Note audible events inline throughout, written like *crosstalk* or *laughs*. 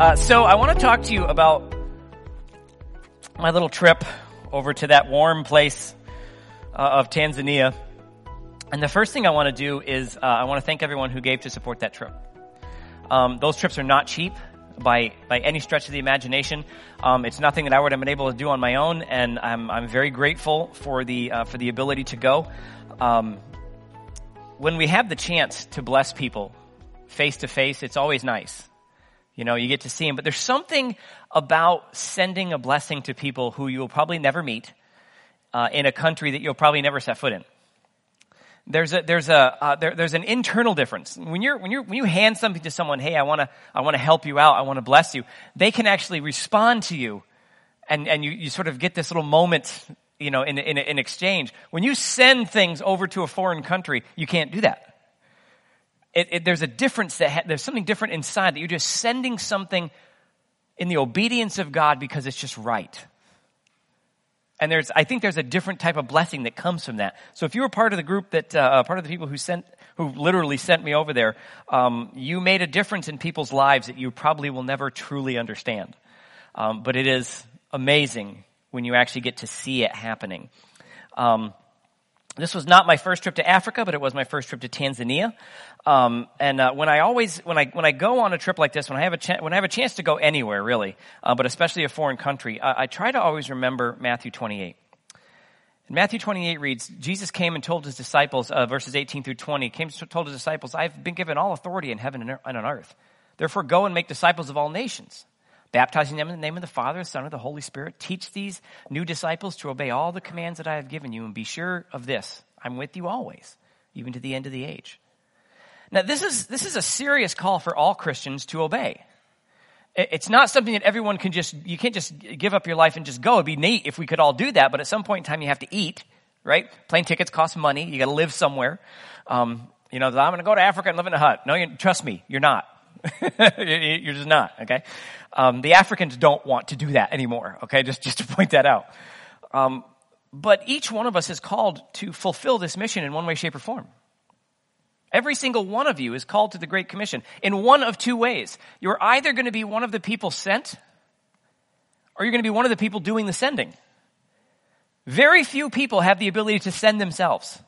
Uh, so I want to talk to you about my little trip over to that warm place uh, of Tanzania. And the first thing I want to do is uh, I want to thank everyone who gave to support that trip. Um, those trips are not cheap by by any stretch of the imagination. Um, it's nothing that I would have been able to do on my own, and I'm I'm very grateful for the uh, for the ability to go. Um, when we have the chance to bless people face to face, it's always nice. You know, you get to see them. But there's something about sending a blessing to people who you'll probably never meet uh, in a country that you'll probably never set foot in. There's a there's a uh, there, there's an internal difference when you're when you when you hand something to someone. Hey, I want to I want to help you out. I want to bless you. They can actually respond to you, and and you you sort of get this little moment. You know, in, in, in exchange. When you send things over to a foreign country, you can't do that it, it, there's a difference that ha- there's something different inside that you're just sending something in the obedience of God because it's just right. And there's, I think there's a different type of blessing that comes from that. So if you were part of the group that, uh, part of the people who sent, who literally sent me over there, um, you made a difference in people's lives that you probably will never truly understand. Um, but it is amazing when you actually get to see it happening. Um, this was not my first trip to Africa, but it was my first trip to Tanzania. Um, and uh, when I always when I when I go on a trip like this, when I have a cha- when I have a chance to go anywhere, really, uh, but especially a foreign country, I, I try to always remember Matthew 28. And Matthew 28 reads, Jesus came and told his disciples, uh, verses 18 through 20, came told his disciples, I've been given all authority in heaven and on earth. Therefore go and make disciples of all nations baptizing them in the name of the Father, the Son, and the Holy Spirit. Teach these new disciples to obey all the commands that I have given you, and be sure of this I'm with you always, even to the end of the age. Now, this is, this is a serious call for all Christians to obey. It's not something that everyone can just, you can't just give up your life and just go. It'd be neat if we could all do that, but at some point in time you have to eat, right? Plane tickets cost money. You gotta live somewhere. Um, you know, I'm gonna go to Africa and live in a hut. No, you, trust me, you're not. *laughs* you're just not, okay? Um, the Africans don't want to do that anymore, okay? Just, just to point that out. Um, but each one of us is called to fulfill this mission in one way, shape, or form. Every single one of you is called to the Great Commission in one of two ways. You're either going to be one of the people sent, or you're going to be one of the people doing the sending. Very few people have the ability to send themselves.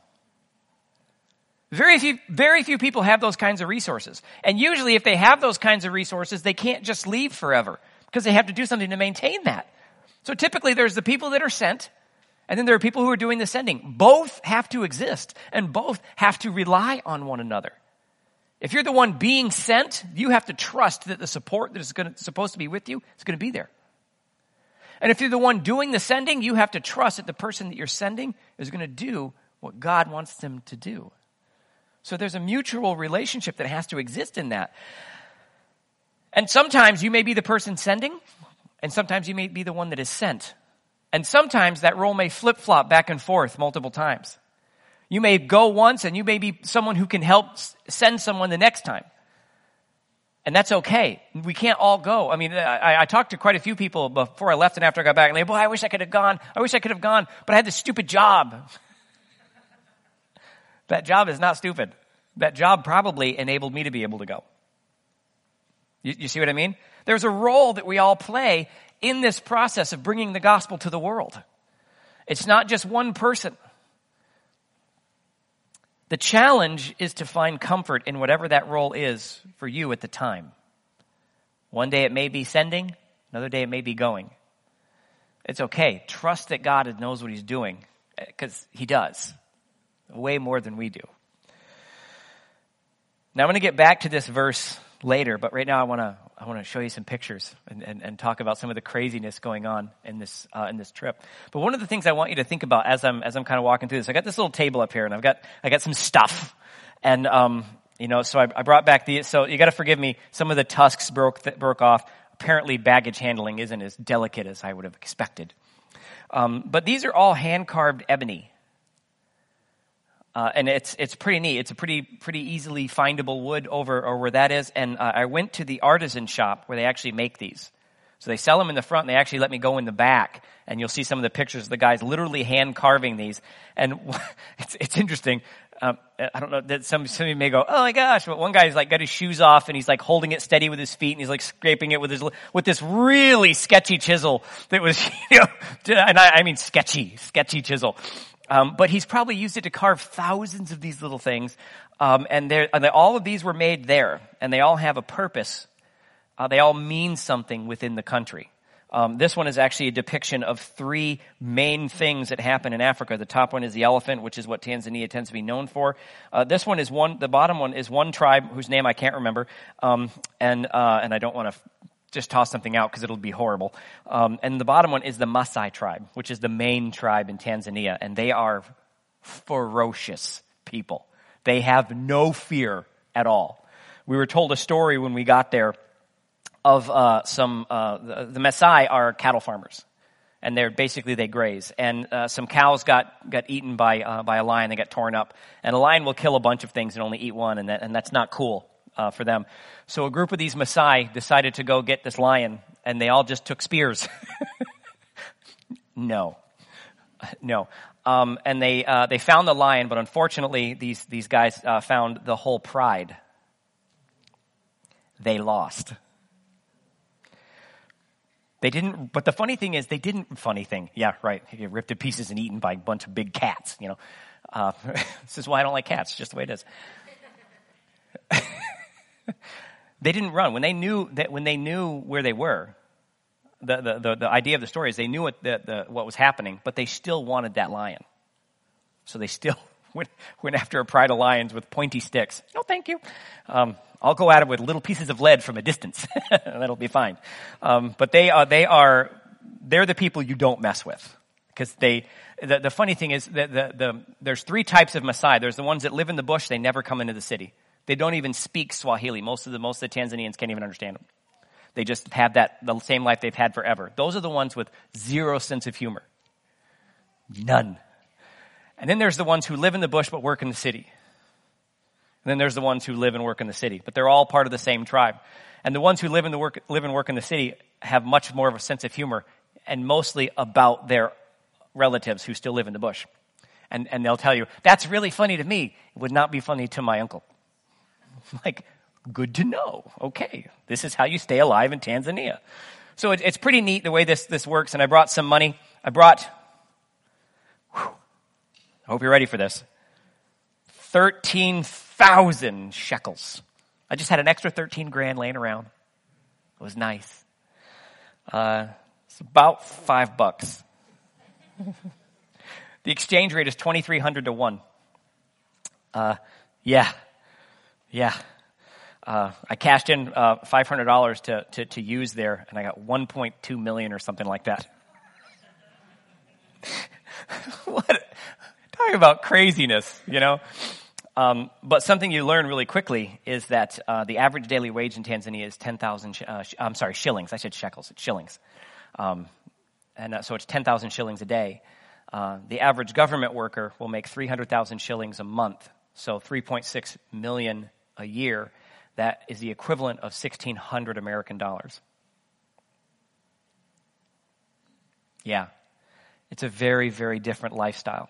Very few, very few people have those kinds of resources. And usually if they have those kinds of resources, they can't just leave forever because they have to do something to maintain that. So typically there's the people that are sent and then there are people who are doing the sending. Both have to exist and both have to rely on one another. If you're the one being sent, you have to trust that the support that is to, supposed to be with you is going to be there. And if you're the one doing the sending, you have to trust that the person that you're sending is going to do what God wants them to do. So there's a mutual relationship that has to exist in that. And sometimes you may be the person sending, and sometimes you may be the one that is sent. And sometimes that role may flip flop back and forth multiple times. You may go once and you may be someone who can help send someone the next time. And that's okay. We can't all go. I mean, I, I, talked to quite a few people before I left and after I got back, and they, boy, I wish I could have gone. I wish I could have gone, but I had this stupid job. *laughs* that job is not stupid. That job probably enabled me to be able to go. You, you see what I mean? There's a role that we all play in this process of bringing the gospel to the world. It's not just one person. The challenge is to find comfort in whatever that role is for you at the time. One day it may be sending, another day it may be going. It's okay. Trust that God knows what He's doing, because He does, way more than we do. Now I'm going to get back to this verse later, but right now I want to I want to show you some pictures and, and, and, talk about some of the craziness going on in this uh, in this trip. But one of the things I want you to think about as I'm as I'm kind of walking through this, I got this little table up here, and I've got I got some stuff, and um, you know, so I, I brought back the so you got to forgive me. Some of the tusks broke th- broke off. Apparently, baggage handling isn't as delicate as I would have expected. Um, but these are all hand carved ebony. Uh, and it's it's pretty neat. It's a pretty pretty easily findable wood over or where that is. And uh, I went to the artisan shop where they actually make these. So they sell them in the front. and They actually let me go in the back, and you'll see some of the pictures of the guys literally hand carving these. And *laughs* it's it's interesting. um, I don't know that some somebody may go, oh my gosh, but one guy's like got his shoes off and he's like holding it steady with his feet and he's like scraping it with his with this really sketchy chisel that was, *laughs* you know, *laughs* and I, I mean sketchy, sketchy chisel. Um, but he's probably used it to carve thousands of these little things, um, and, and all of these were made there, and they all have a purpose. Uh, they all mean something within the country. Um, this one is actually a depiction of three main things that happen in Africa. The top one is the elephant, which is what Tanzania tends to be known for. Uh, this one is one. The bottom one is one tribe whose name I can't remember, um, and uh, and I don't want to just toss something out because it'll be horrible. Um, and the bottom one is the Maasai tribe, which is the main tribe in Tanzania, and they are ferocious people. They have no fear at all. We were told a story when we got there of uh, some uh, the, the Maasai are cattle farmers, and they're basically they graze. And uh, some cows got got eaten by uh, by a lion. They got torn up, and a lion will kill a bunch of things and only eat one, and that, and that's not cool uh, for them. So a group of these Maasai decided to go get this lion, and they all just took spears. *laughs* no, no. Um, and they uh, they found the lion, but unfortunately, these these guys found the whole pride. They lost. They didn't, but the funny thing is, they didn't, funny thing, yeah, right, get ripped to pieces and eaten by a bunch of big cats, you know. Uh, *laughs* this is why I don't like cats, just the way it is. *laughs* *laughs* they didn't run. When they knew that, when they knew where they were, the, the, the, the idea of the story is they knew what, the, the, what was happening, but they still wanted that lion. So they still *laughs* went, went after a pride of lions with pointy sticks. No, thank you. Um, I'll go at it with little pieces of lead from a distance. *laughs* That'll be fine. Um, but they are, they are, they're the people you don't mess with. Because they, the, the funny thing is that the, the, there's three types of Maasai. There's the ones that live in the bush, they never come into the city. They don't even speak Swahili. Most of the, most of the Tanzanians can't even understand them. They just have that, the same life they've had forever. Those are the ones with zero sense of humor. None. And then there's the ones who live in the bush but work in the city. And then there's the ones who live and work in the city, but they're all part of the same tribe. And the ones who live in the work, live and work in the city have much more of a sense of humor and mostly about their relatives who still live in the bush. And, and they'll tell you, that's really funny to me. It would not be funny to my uncle. *laughs* like, good to know. Okay. This is how you stay alive in Tanzania. So it, it's pretty neat the way this, this works. And I brought some money. I brought, whew, I hope you're ready for this. 13 thousand shekels. I just had an extra 13 grand laying around. It was nice. Uh, it's about five bucks. *laughs* the exchange rate is 2,300 to 1. Uh, yeah. Yeah. Uh, I cashed in uh, $500 to, to, to use there, and I got 1.2 million or something like that. *laughs* what? Talking about craziness, you know? Um, but something you learn really quickly is that uh, the average daily wage in Tanzania is 10,000, sh- uh, sh- I'm sorry, shillings. I said shekels, it's shillings. Um, and uh, so it's 10,000 shillings a day. Uh, the average government worker will make 300,000 shillings a month, so 3.6 million a year. That is the equivalent of 1,600 American dollars. Yeah. It's a very, very different lifestyle.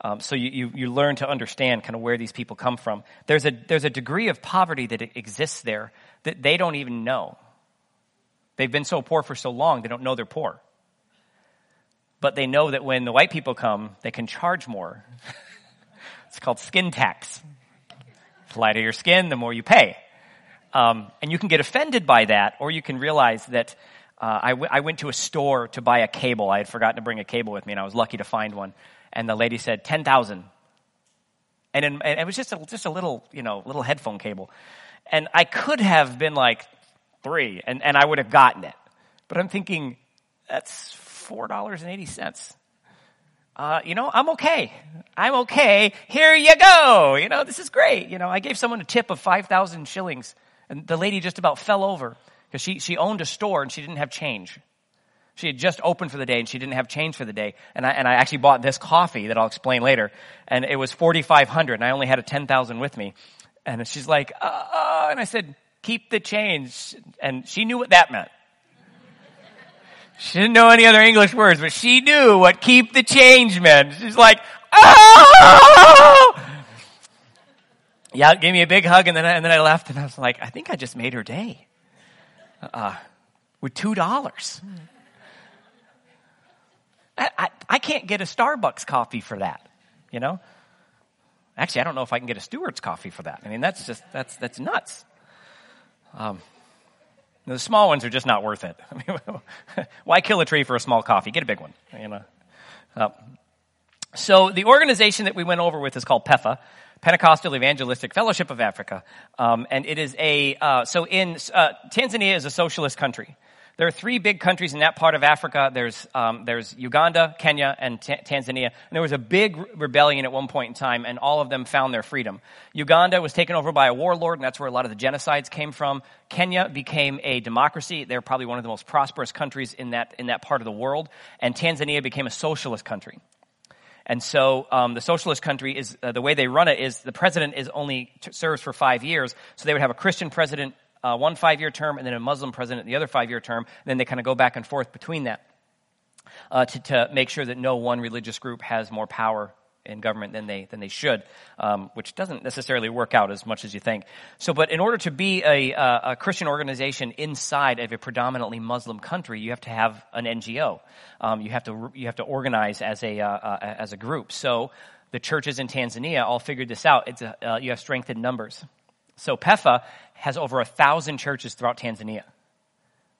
Um, so you, you, you, learn to understand kind of where these people come from. There's a, there's a degree of poverty that exists there that they don't even know. They've been so poor for so long, they don't know they're poor. But they know that when the white people come, they can charge more. *laughs* it's called skin tax. Lighter your skin, the more you pay. Um, and you can get offended by that, or you can realize that uh, I, w- I went to a store to buy a cable. I had forgotten to bring a cable with me, and I was lucky to find one and the lady said 10,000. And, and it was just a, just a little, you know, little headphone cable. And I could have been like three and, and I would have gotten it. But I'm thinking, that's $4.80. Uh, you know, I'm okay. I'm okay. Here you go. You know, this is great. You know, I gave someone a tip of 5,000 shillings and the lady just about fell over because she, she owned a store and she didn't have change. She had just opened for the day and she didn't have change for the day. And I, and I actually bought this coffee that I'll explain later. And it was 4,500 and I only had a 10,000 with me. And she's like, uh, uh, and I said, keep the change. And she knew what that meant. She didn't know any other English words, but she knew what keep the change meant. She's like, oh! Yeah, gave me a big hug, and then I, and then I left, and I was like, I think I just made her day uh, with two dollars. I, I, I can't get a Starbucks coffee for that, you know. Actually, I don't know if I can get a Stewart's coffee for that. I mean, that's just that's that's nuts. Um, the small ones are just not worth it. *laughs* I mean, why kill a tree for a small coffee? Get a big one, you know. Uh, so the organization that we went over with is called PEFA, Pentecostal Evangelistic Fellowship of Africa, um, and it is a uh, so in uh, Tanzania is a socialist country. There are three big countries in that part of Africa. There's, um, there's Uganda, Kenya, and T- Tanzania. And there was a big rebellion at one point in time, and all of them found their freedom. Uganda was taken over by a warlord, and that's where a lot of the genocides came from. Kenya became a democracy. They're probably one of the most prosperous countries in that, in that part of the world. And Tanzania became a socialist country. And so um, the socialist country is uh, the way they run it is the president is only t- serves for five years. So they would have a Christian president uh, one five year term and then a Muslim president the other five year term. And then they kind of go back and forth between that uh, to, to make sure that no one religious group has more power in government than they than they should, um, which doesn't necessarily work out as much as you think. So, but in order to be a, a, Christian organization inside of a predominantly Muslim country, you have to have an NGO. Um, you have to you have to organize as a uh, uh, as a group. So, the churches in Tanzania all figured this out. It's a, uh, you have strength in numbers. So PEFA has over a thousand churches throughout Tanzania.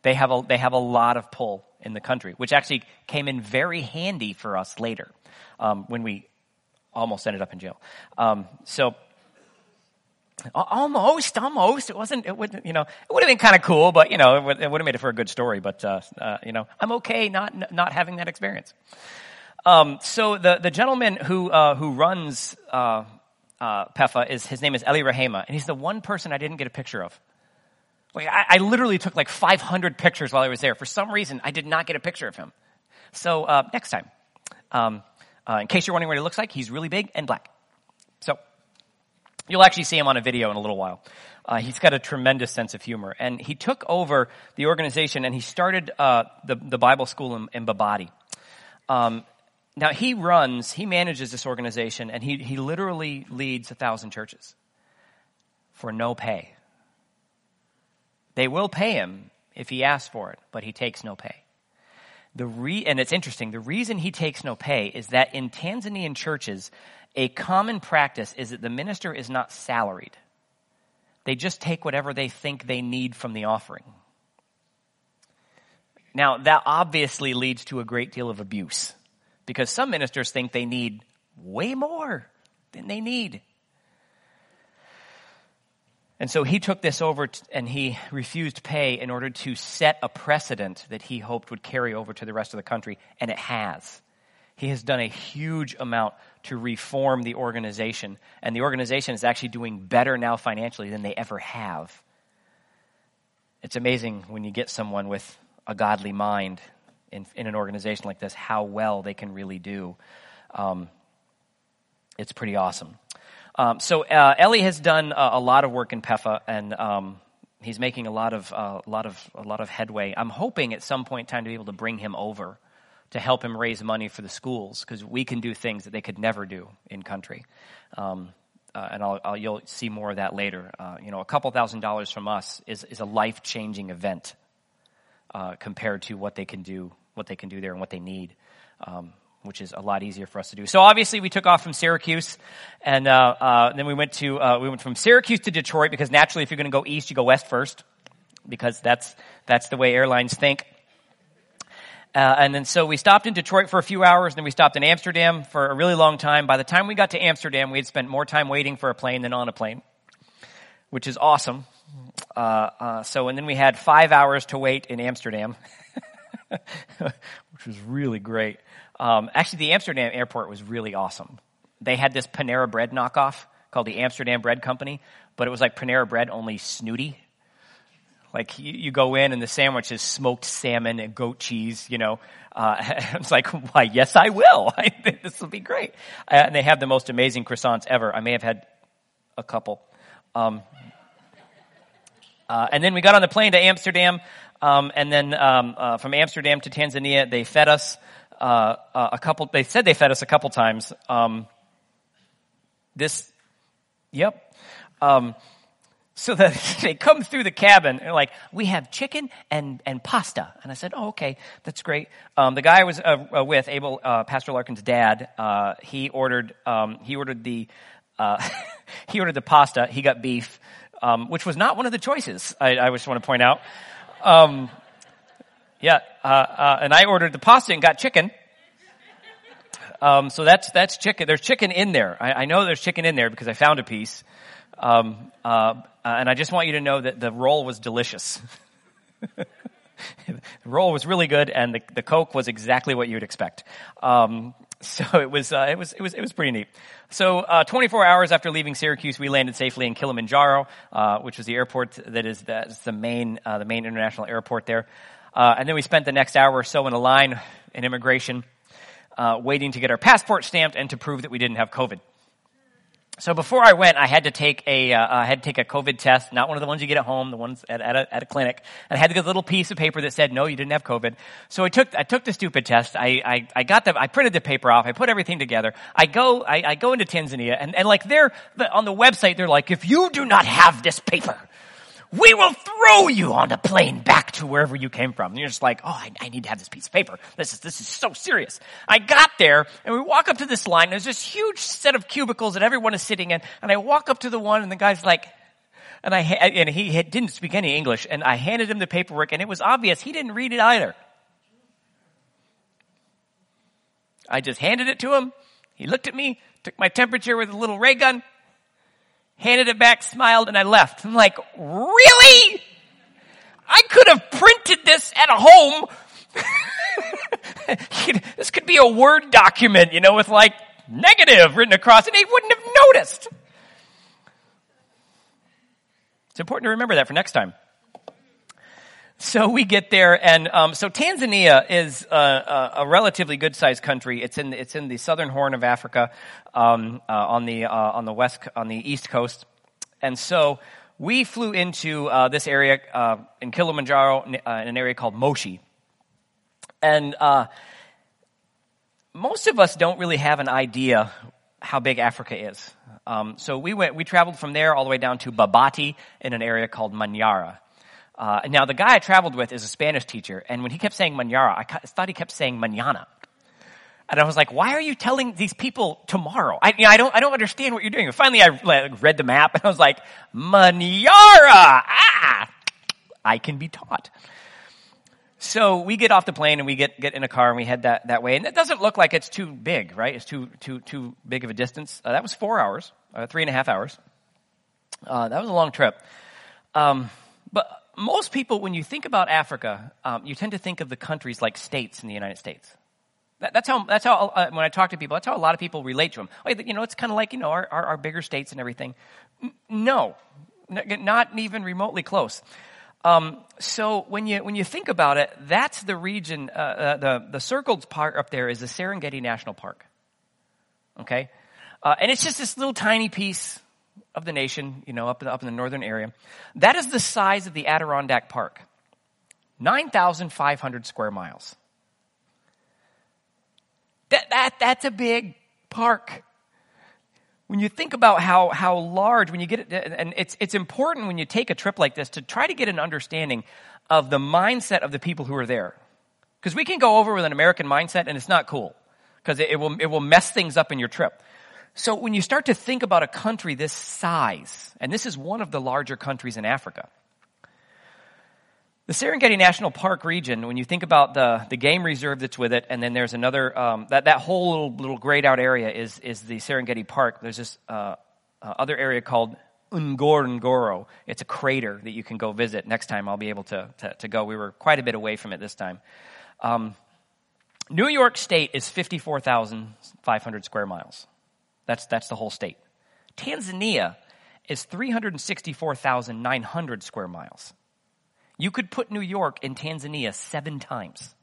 They have a, they have a lot of pull in the country, which actually came in very handy for us later um, when we almost ended up in jail. Um, so almost, almost. It wasn't. It would, you know, it would have been kind of cool, but you know, it would, have made it for a good story. But uh, uh, you know, I'm okay not not having that experience. Um, so the the gentleman who uh, who runs uh, PEFA is his name is Eli Rahema, and he's the one person I didn't get a picture of. Like I, I literally took like 500 pictures while I was there. For some reason, I did not get a picture of him. So uh, next time, um, uh, in case you're wondering what he looks like, he's really big and black. So you'll actually see him on a video in a little while. Uh, he's got a tremendous sense of humor, and he took over the organization and he started uh, the the Bible school in, in Babati. Um, now he runs, he manages this organization, and he, he literally leads a thousand churches for no pay. They will pay him if he asks for it, but he takes no pay. The re- and it's interesting, the reason he takes no pay is that in Tanzanian churches, a common practice is that the minister is not salaried. They just take whatever they think they need from the offering. Now, that obviously leads to a great deal of abuse because some ministers think they need way more than they need. And so he took this over t- and he refused pay in order to set a precedent that he hoped would carry over to the rest of the country, and it has. He has done a huge amount to reform the organization, and the organization is actually doing better now financially than they ever have. It's amazing when you get someone with a godly mind in, in an organization like this how well they can really do. Um, it's pretty awesome. Um, so uh, Ellie has done a, lot of work in PEFA, and um, he's making a lot of uh, a lot of a lot of headway. I'm hoping at some point in time to be able to bring him over to help him raise money for the schools because we can do things that they could never do in country. Um, uh, and I'll, I'll, you'll see more of that later. Uh, you know, a couple thousand dollars from us is, is a life changing event uh, compared to what they can do, what they can do there, and what they need. Um, which is a lot easier for us to do. So obviously we took off from Syracuse, and uh, uh, then we went to uh, we went from Syracuse to Detroit because naturally, if you're going to go east, you go west first, because that's that's the way airlines think. Uh, and then so we stopped in Detroit for a few hours, and then we stopped in Amsterdam for a really long time. By the time we got to Amsterdam, we had spent more time waiting for a plane than on a plane, which is awesome. Uh, uh, so, and then we had five hours to wait in Amsterdam, *laughs* which was really great. Um, actually, the Amsterdam airport was really awesome. They had this Panera Bread knockoff called the Amsterdam Bread Company, but it was like Panera Bread only snooty. Like you, you go in and the sandwich is smoked salmon and goat cheese, you know. Uh, *laughs* it's like, why, yes, I will. *laughs* this will be great. Uh, and they have the most amazing croissants ever. I may have had a couple. Um, uh, and then we got on the plane to Amsterdam, um, and then um, uh, from Amsterdam to Tanzania, they fed us uh, uh, a couple. They said they fed us a couple times. Um, this, yep. Um, so that *laughs* they come through the cabin and like, we have chicken and, and pasta. And I said, oh, okay, that's great. Um, the guy I was uh, uh, with, Abel, Pastor Larkin's dad, uh, he ordered, um, he ordered the, uh, *laughs* he ordered the pasta. He got beef, um, which was not one of the choices. I, I just want to point out. Um, yeah, uh, and I ordered the pasta and got chicken. Um, so that's that's chicken. There's chicken in there. I, I, know there's chicken in there because I found a piece. Um, uh, and I just want you to know that the roll was delicious. *laughs* the roll was really good, and the, the Coke was exactly what you'd expect. Um, so *laughs* it was, uh, it was, it was, it was pretty neat. So, uh, 24 hours after leaving Syracuse, we landed safely in Kilimanjaro, uh, which was the airport that is that's the main, uh, the main international airport there. Uh, and then we spent the next hour or so in a line in immigration, waiting to get our passport stamped and to prove that we didn't have COVID. So before I went, I had to take a uh, I had to take a COVID test, not one of the ones you get at home, the ones at, at, a, at a clinic. And I had to get a little piece of paper that said, no, you didn't have COVID. So I took, I took the stupid test. I, I, I got the, I printed the paper off. I put everything together. I go, I, I go into Tanzania and, and like they're, on the website, they're like, if you do not have this paper, we will throw you on the plane back to wherever you came from. And you're just like, oh, I, I, need to have this piece of paper. This is, this is so serious. I got there and we walk up to this line. There's this huge set of cubicles that everyone is sitting in. And I walk up to the one and the guy's like, and I, and he didn't speak any English and I handed him the paperwork and it was obvious he didn't read it either. I just handed it to him. He looked at me, took my temperature with a little ray gun, handed it back, smiled, and I left. I'm like, really? I could have printed this at home. *laughs* this could be a Word document, you know, with like negative written across, and he wouldn't have noticed. It's important to remember that for next time. So we get there, and um, so Tanzania is a, a relatively good-sized country. It's in it's in the southern Horn of Africa, um, uh, on the uh, on the west on the east coast, and so we flew into uh, this area uh, in Kilimanjaro, uh, in an area called Moshi, and uh, most of us don't really have an idea how big Africa is. Um, so we went, we traveled from there all the way down to Babati in an area called Manyara. Uh, now the guy I traveled with is a Spanish teacher, and when he kept saying manara, I thought he kept saying manana. And I was like, why are you telling these people tomorrow? I, you know, I don't, I don't understand what you're doing. And finally I like, read the map and I was like, Manyara! Ah! I can be taught. So we get off the plane and we get, get in a car and we head that, that way. And it doesn't look like it's too big, right? It's too, too, too big of a distance. Uh, that was four hours, uh, three and a half hours. Uh, that was a long trip. Um, but most people, when you think about Africa, um, you tend to think of the countries like states in the United States. That, that's how, that's how uh, when I talk to people, that's how a lot of people relate to them. you know, it's kind of like, you know, our, our, our, bigger states and everything. No, not even remotely close. Um, so when you, when you think about it, that's the region, uh, uh, the, the circled part up there is the Serengeti National Park. Okay? Uh, and it's just this little tiny piece of the nation, you know, up in, up in the northern area. That is the size of the Adirondack Park. 9,500 square miles. That, that, that's a big park. When you think about how, how large, when you get it, and it's, it's important when you take a trip like this to try to get an understanding of the mindset of the people who are there. Because we can go over with an American mindset and it's not cool. Because it, it, will, it will mess things up in your trip. So when you start to think about a country this size, and this is one of the larger countries in Africa, the Serengeti National Park region, when you think about the, the game reserve that's with it, and then there's another, um, that, that whole little, little grayed out area is, is the Serengeti Park. There's this uh, uh, other area called Ngorongoro. It's a crater that you can go visit. Next time I'll be able to, to, to go. We were quite a bit away from it this time. Um, New York State is 54,500 square miles. That's, that's the whole state. Tanzania is 364,900 square miles. You could put New York in Tanzania seven times.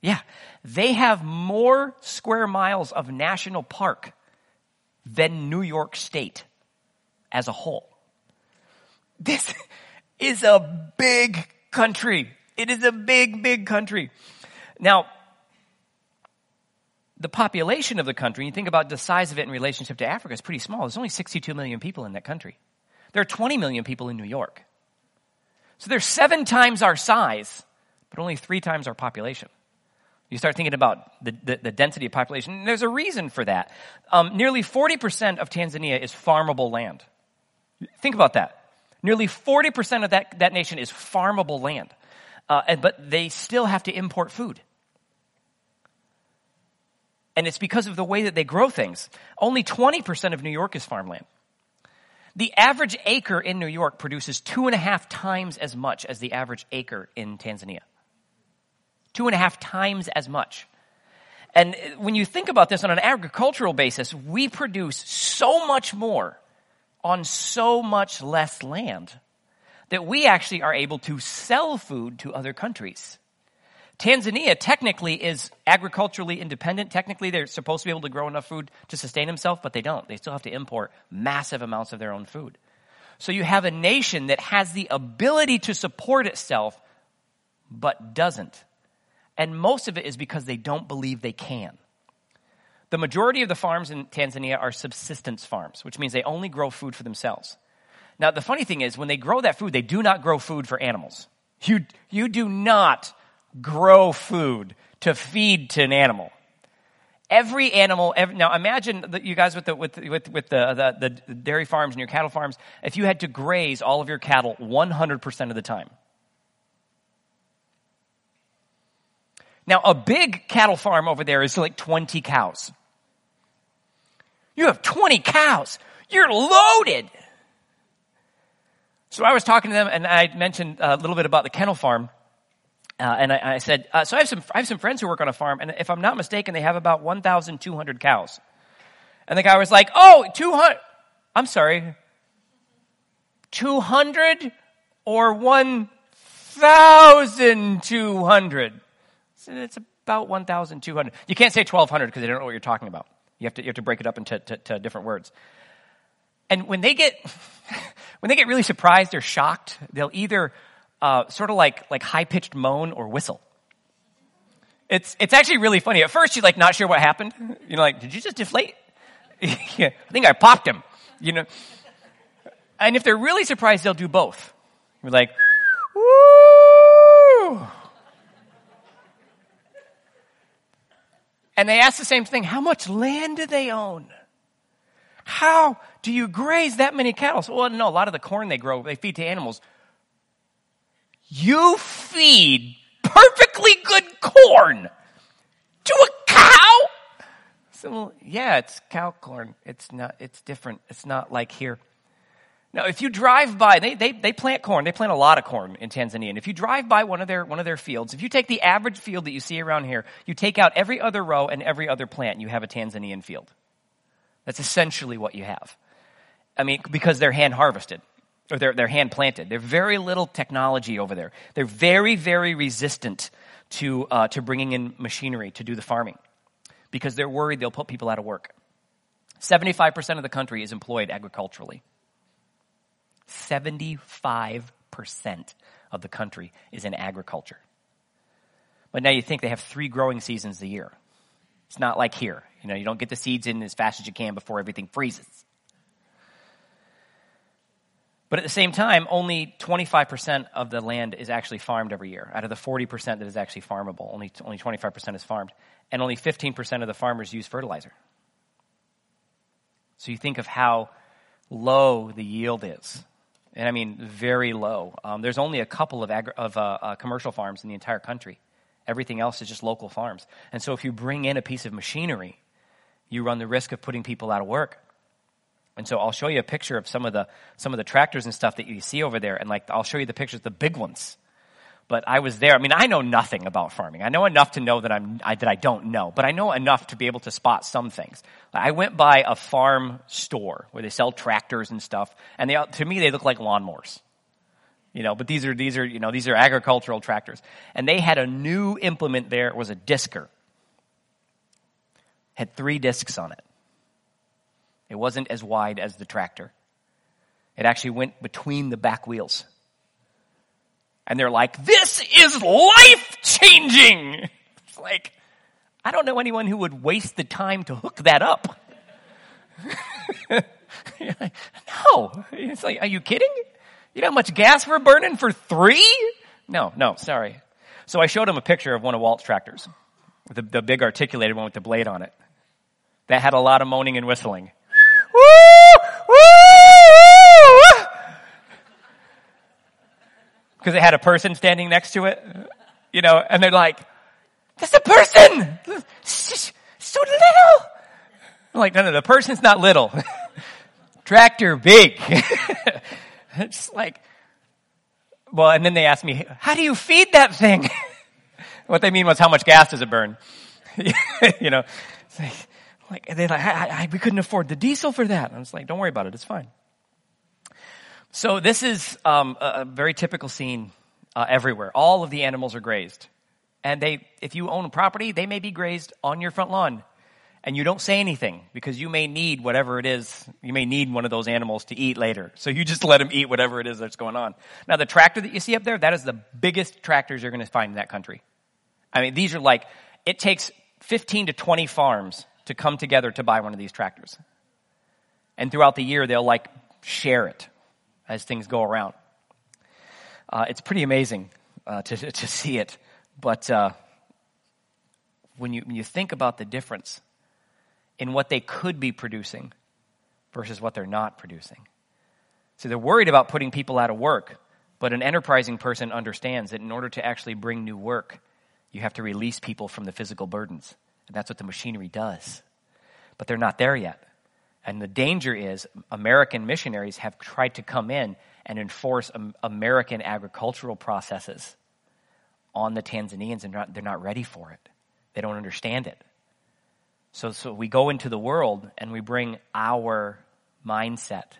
Yeah, they have more square miles of national park than New York State as a whole. This is a big country. It is a big, big country. Now, the population of the country, you think about the size of it in relationship to Africa, it's pretty small. There's only 62 million people in that country. There are 20 million people in New York. So they're seven times our size, but only three times our population. You start thinking about the, the, the density of population. And there's a reason for that. Um, nearly 40% of Tanzania is farmable land. Think about that. Nearly 40% of that, that nation is farmable land. Uh, but they still have to import food. And it's because of the way that they grow things. Only 20% of New York is farmland. The average acre in New York produces two and a half times as much as the average acre in Tanzania. Two and a half times as much. And when you think about this on an agricultural basis, we produce so much more on so much less land that we actually are able to sell food to other countries. Tanzania technically is agriculturally independent. Technically, they're supposed to be able to grow enough food to sustain themselves, but they don't. They still have to import massive amounts of their own food. So you have a nation that has the ability to support itself, but doesn't. And most of it is because they don't believe they can. The majority of the farms in Tanzania are subsistence farms, which means they only grow food for themselves. Now, the funny thing is, when they grow that food, they do not grow food for animals. You, you do not grow food to feed to an animal. Every animal, every, now imagine that you guys with the, with, with, with the, the, the dairy farms and your cattle farms, if you had to graze all of your cattle 100% of the time. Now, a big cattle farm over there is like 20 cows. You have 20 cows. You're loaded. So I was talking to them and I mentioned a little bit about the kennel farm. Uh, and I, I said, uh, so I have some, I have some friends who work on a farm, and if I'm not mistaken, they have about 1,200 cows. And the guy was like, oh, 200, I'm sorry, 200 or 1,200? So it's about 1,200. You can't say 1,200 because they don't know what you're talking about. You have to, you have to break it up into to, to different words. And when they get, *laughs* when they get really surprised or shocked, they'll either uh, sort of like like high pitched moan or whistle. It's it's actually really funny. At first, you're like not sure what happened. You're like, did you just deflate? *laughs* yeah, I think I popped him. You know. And if they're really surprised, they'll do both. You're like, woo. And they ask the same thing. How much land do they own? How do you graze that many cattle? Well, no, a lot of the corn they grow, they feed to animals. You feed perfectly good corn to a cow? So, well, yeah, it's cow corn. It's not, it's different. It's not like here. Now, if you drive by, they, they, they plant corn. They plant a lot of corn in Tanzania. And if you drive by one of their, one of their fields, if you take the average field that you see around here, you take out every other row and every other plant, and you have a Tanzanian field. That's essentially what you have. I mean, because they're hand harvested or they're, they're hand planted. There's very little technology over there. They're very, very resistant to, uh, to bringing in machinery to do the farming because they're worried they'll put people out of work. 75% of the country is employed agriculturally. 75% of the country is in agriculture. But now you think they have three growing seasons a year. It's not like here. You know, you don't get the seeds in as fast as you can before everything freezes. But at the same time, only 25% of the land is actually farmed every year. Out of the 40% that is actually farmable, only, only 25% is farmed. And only 15% of the farmers use fertilizer. So you think of how low the yield is. And I mean, very low. Um, there's only a couple of, agri- of uh, uh, commercial farms in the entire country. Everything else is just local farms. And so if you bring in a piece of machinery, you run the risk of putting people out of work. And so I'll show you a picture of some of the some of the tractors and stuff that you see over there, and like I'll show you the pictures, the big ones. But I was there. I mean, I know nothing about farming. I know enough to know that I'm I, that I don't know, but I know enough to be able to spot some things. I went by a farm store where they sell tractors and stuff, and they to me they look like lawnmowers. You know, but these are these are you know these are agricultural tractors, and they had a new implement there. It was a disker. Had three discs on it. It wasn't as wide as the tractor. It actually went between the back wheels. And they're like, this is life changing. It's like, I don't know anyone who would waste the time to hook that up. like, *laughs* no. It's like, are you kidding? You know how much gas we're burning for three? No, no, sorry. So I showed him a picture of one of Walt's tractors, the, the big articulated one with the blade on it. That had a lot of moaning and whistling. Because it had a person standing next to it, you know, and they're like, "That's a person! So little!" I'm like, no, no, the person's not little. *laughs* Tractor big. *laughs* it's like, well, and then they asked me, how do you feed that thing? *laughs* what they mean was, how much gas does it burn? you know, like, like, they're like, I, I, we couldn't afford the diesel for that. I was like, don't worry about it. It's fine. So this is um, a, a, very typical scene uh, everywhere. All of the animals are grazed. And they, if you own a property, they may be grazed on your front lawn and you don't say anything because you may need whatever it is. You may need one of those animals to eat later. So you just let them eat whatever it is that's going on. Now the tractor that you see up there, that is the biggest tractors you're going to find in that country. I mean, these are like, it takes 15 to 20 farms to come together to buy one of these tractors. And throughout the year, they'll like share it as things go around. Uh, it's pretty amazing uh, to, *laughs* to see it. But uh, when, you, when you think about the difference in what they could be producing versus what they're not producing. So they're worried about putting people out of work, but an enterprising person understands that in order to actually bring new work, you have to release people from the physical burdens. And that's what the machinery does. But they're not there yet. And the danger is American missionaries have tried to come in and enforce American agricultural processes on the Tanzanians, and they're not ready for it. They don't understand it. So, so we go into the world and we bring our mindset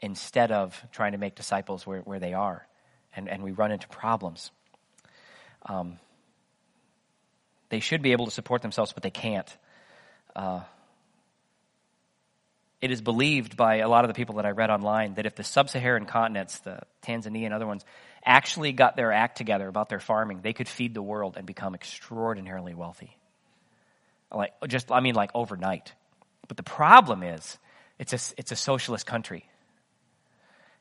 instead of trying to make disciples where, where they are. And, and we run into problems. Um, they should be able to support themselves, but they can't. Uh, it is believed by a lot of the people that I read online that if the sub Saharan continents, the Tanzania and other ones, actually got their act together about their farming, they could feed the world and become extraordinarily wealthy. Like, just, I mean, like overnight. But the problem is, it's a, it's a socialist country.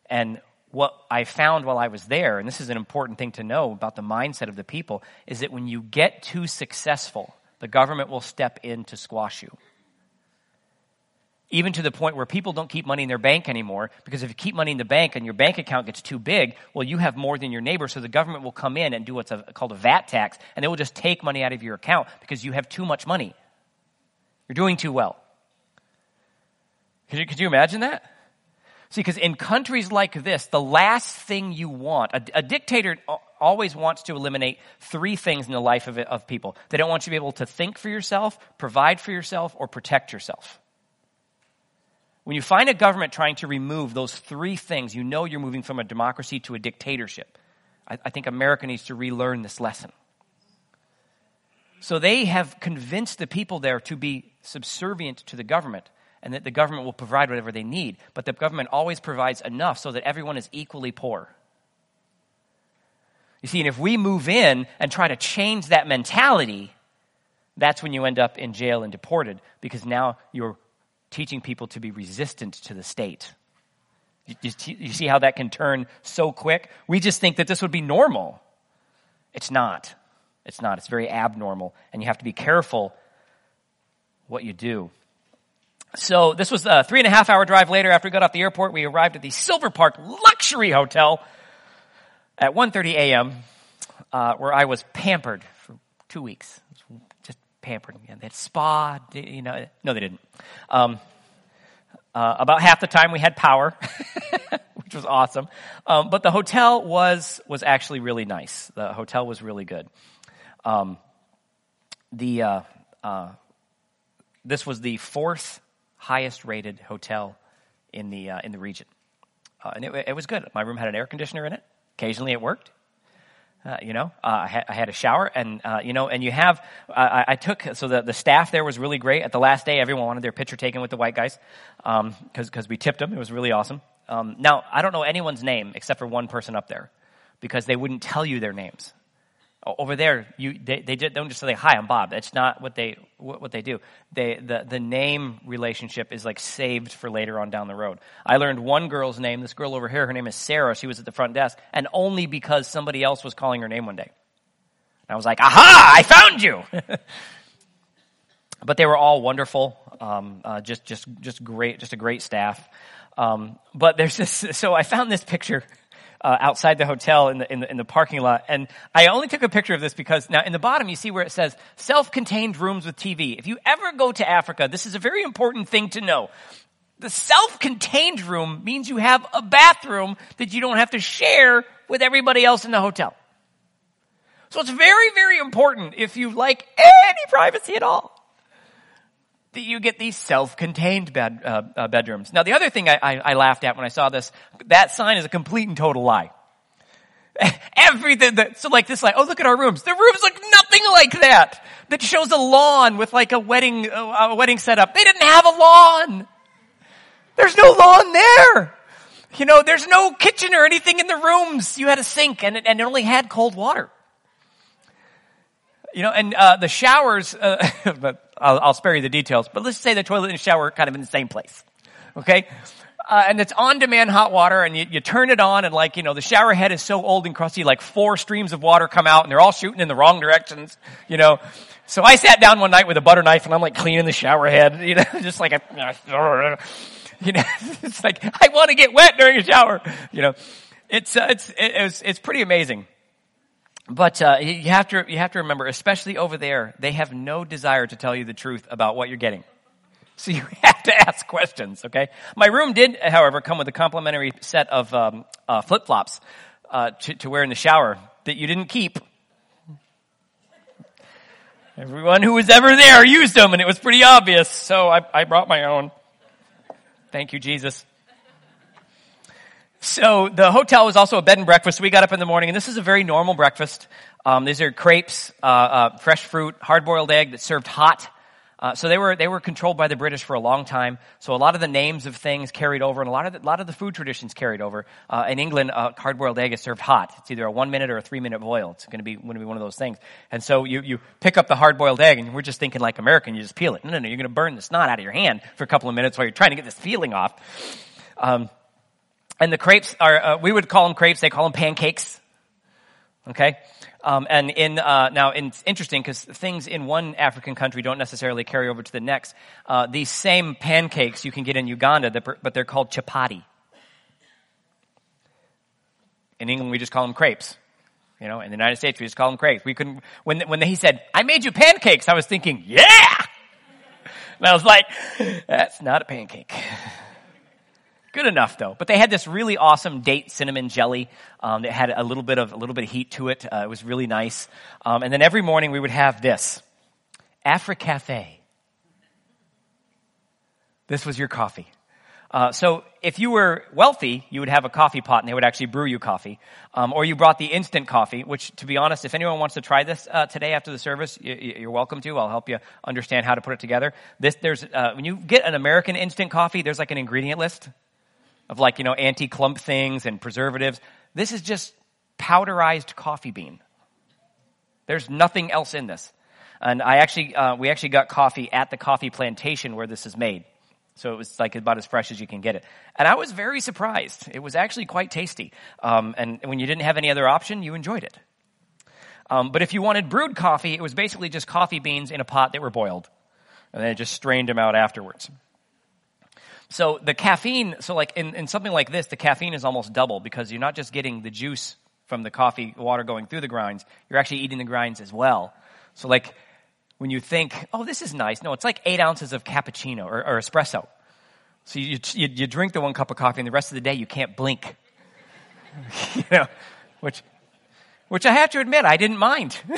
And what I found while I was there, and this is an important thing to know about the mindset of the people, is that when you get too successful, the government will step in to squash you. Even to the point where people don't keep money in their bank anymore, because if you keep money in the bank and your bank account gets too big, well, you have more than your neighbor, so the government will come in and do what's called a VAT tax, and they will just take money out of your account because you have too much money. You're doing too well. Could you, could you imagine that? See, because in countries like this, the last thing you want, a, a, dictator always wants to eliminate three things in the life of, of people. They don't want you to be able to think for yourself, provide for yourself, or protect yourself. When you find a government trying to remove those three things, you know you're moving from a democracy to a dictatorship. I, I think America needs to relearn this lesson. So they have convinced the people there to be subservient to the government and that the government will provide whatever they need. But the government always provides enough so that everyone is equally poor. You see, and if we move in and try to change that mentality, that's when you end up in jail and deported because now you're teaching people to be resistant to the state. You, you, see how that can turn so quick? We just think that this would be normal. It's not. It's not. It's very abnormal, and you have to be careful what you do. So this was a three and a half hour drive later after we got off the airport. We arrived at the Silver Park Luxury Hotel at 1.30 a.m., uh, where I was pampered for two weeks Just pampered. Yeah, they had spa, you know. No, they didn't. Um, uh, about half the time we had power, *laughs* which was awesome. Um, but the hotel was was actually really nice. The hotel was really good. Um, the uh, uh, this was the fourth highest rated hotel in the uh, in the region, uh, and it, it was good. My room had an air conditioner in it. Occasionally, it worked. Uh, you know, uh, I, ha- I, had a shower, and uh, you know, and you have. I, I, took so the, the staff there was really great. At the last day, everyone wanted their picture taken with the white guys because um, because we tipped them. It was really awesome. Um, now I don't know anyone's name except for one person up there because they wouldn't tell you their names over there, you, they, they don't just say, hi, I'm Bob. That's not what they, what, they do. They, the, the name relationship is like saved for later on down the road. I learned one girl's name, this girl over here, her name is Sarah. She was at the front desk, and only because somebody else was calling her name one day. And I was like, aha, I found you! *laughs* but they were all wonderful, um, uh, just, just, just great, just a great staff. Um, but there's this, *laughs* so I found this picture uh, outside the hotel in the, in the, in the parking lot. And I only took a picture of this because now in the bottom you see where it says self-contained rooms with TV. If you ever go to Africa, this is a very important thing to know. The self-contained room means you have a bathroom that you don't have to share with everybody else in the hotel. So it's very, very important if you like any privacy at all that you get these self-contained bed, uh, uh, bedrooms. Now, the other thing I, I, I laughed at when I saw this, that sign is a complete and total lie. *laughs* Everything that, so like this, like, oh, look at our rooms. The rooms look nothing like that. That shows a lawn with like a wedding, uh, a wedding setup. They didn't have a lawn. There's no lawn there. You know, there's no kitchen or anything in the rooms. You had a sink and it, and it only had cold water. You know, and uh, the showers, uh, *laughs* but I'll, I'll, spare you the details, but let's say the toilet and shower are kind of in the same place. Okay? Uh, and it's on-demand hot water and you, you, turn it on and like, you know, the shower head is so old and crusty, like four streams of water come out and they're all shooting in the wrong directions, you know. So I sat down one night with a butter knife and I'm like cleaning the shower head, *laughs* you know, just like a, *laughs* you know, it's like, I want to get wet during a shower, you know. It's, uh, it's, it's, it's pretty amazing. But uh, you have to you have to remember, especially over there, they have no desire to tell you the truth about what you're getting. So *laughs* you have to ask questions. Okay. My room did, however, come with a complimentary set of um, uh, flip flops uh, to, to wear in the shower that you didn't keep. Everyone who was ever there used them, and it was pretty obvious. So I, I brought my own. Thank you, Jesus. So the hotel was also a bed and breakfast. We got up in the morning, and this is a very normal breakfast. Um, these are crepes, uh, uh, fresh fruit, hard-boiled egg that's served hot. Uh, so they were they were controlled by the British for a long time. So a lot of the names of things carried over, and a lot of the, lot of the food traditions carried over. Uh, in England, a hard-boiled egg is served hot. It's either a one-minute or a three-minute boil. It's going to be going to be one of those things. And so you you pick up the hard-boiled egg, and we're just thinking like American. You just peel it. No, no, no. You're going to burn the snot out of your hand for a couple of minutes while you're trying to get this feeling off. Um, and the crepes are, uh, we would call them crepes, they call them pancakes. Okay? Um, and in, uh, now it's interesting because things in one African country don't necessarily carry over to the next. Uh, these same pancakes you can get in Uganda, but they're called chapati. In England, we just call them crepes. You know, in the United States, we just call them crepes. We couldn't, when, when he said, I made you pancakes, I was thinking, yeah! *laughs* And I was like, that's not a pancake. *laughs* Good enough though. But they had this really awesome date cinnamon jelly. Um, that had a little bit of a little bit of heat to it. Uh, it was really nice. Um, and then every morning we would have this Cafe. This was your coffee. Uh, so if you were wealthy, you would have a coffee pot and they would actually brew you coffee. Um, or you brought the instant coffee, which to be honest, if anyone wants to try this uh, today after the service, you, are welcome to. I'll help you understand how to put it together. This, there's, uh, when you get an American instant coffee, there's like an ingredient list of like, you know, anti-clump things and preservatives. This is just powderized coffee bean. There's nothing else in this. And I actually, uh, we actually got coffee at the coffee plantation where this is made. So it was like about as fresh as you can get it. And I was very surprised. It was actually quite tasty. Um, and when you didn't have any other option, you enjoyed it. Um, but if you wanted brewed coffee, it was basically just coffee beans in a pot that were boiled. And then it just strained them out afterwards. So the caffeine, so like in, in something like this, the caffeine is almost double because you're not just getting the juice from the coffee water going through the grinds, you're actually eating the grinds as well. So like when you think, oh, this is nice, no, it's like eight ounces of cappuccino or, or espresso. So you, you, you drink the one cup of coffee and the rest of the day you can't blink. *laughs* you know, which, which I have to admit, I didn't mind. *laughs*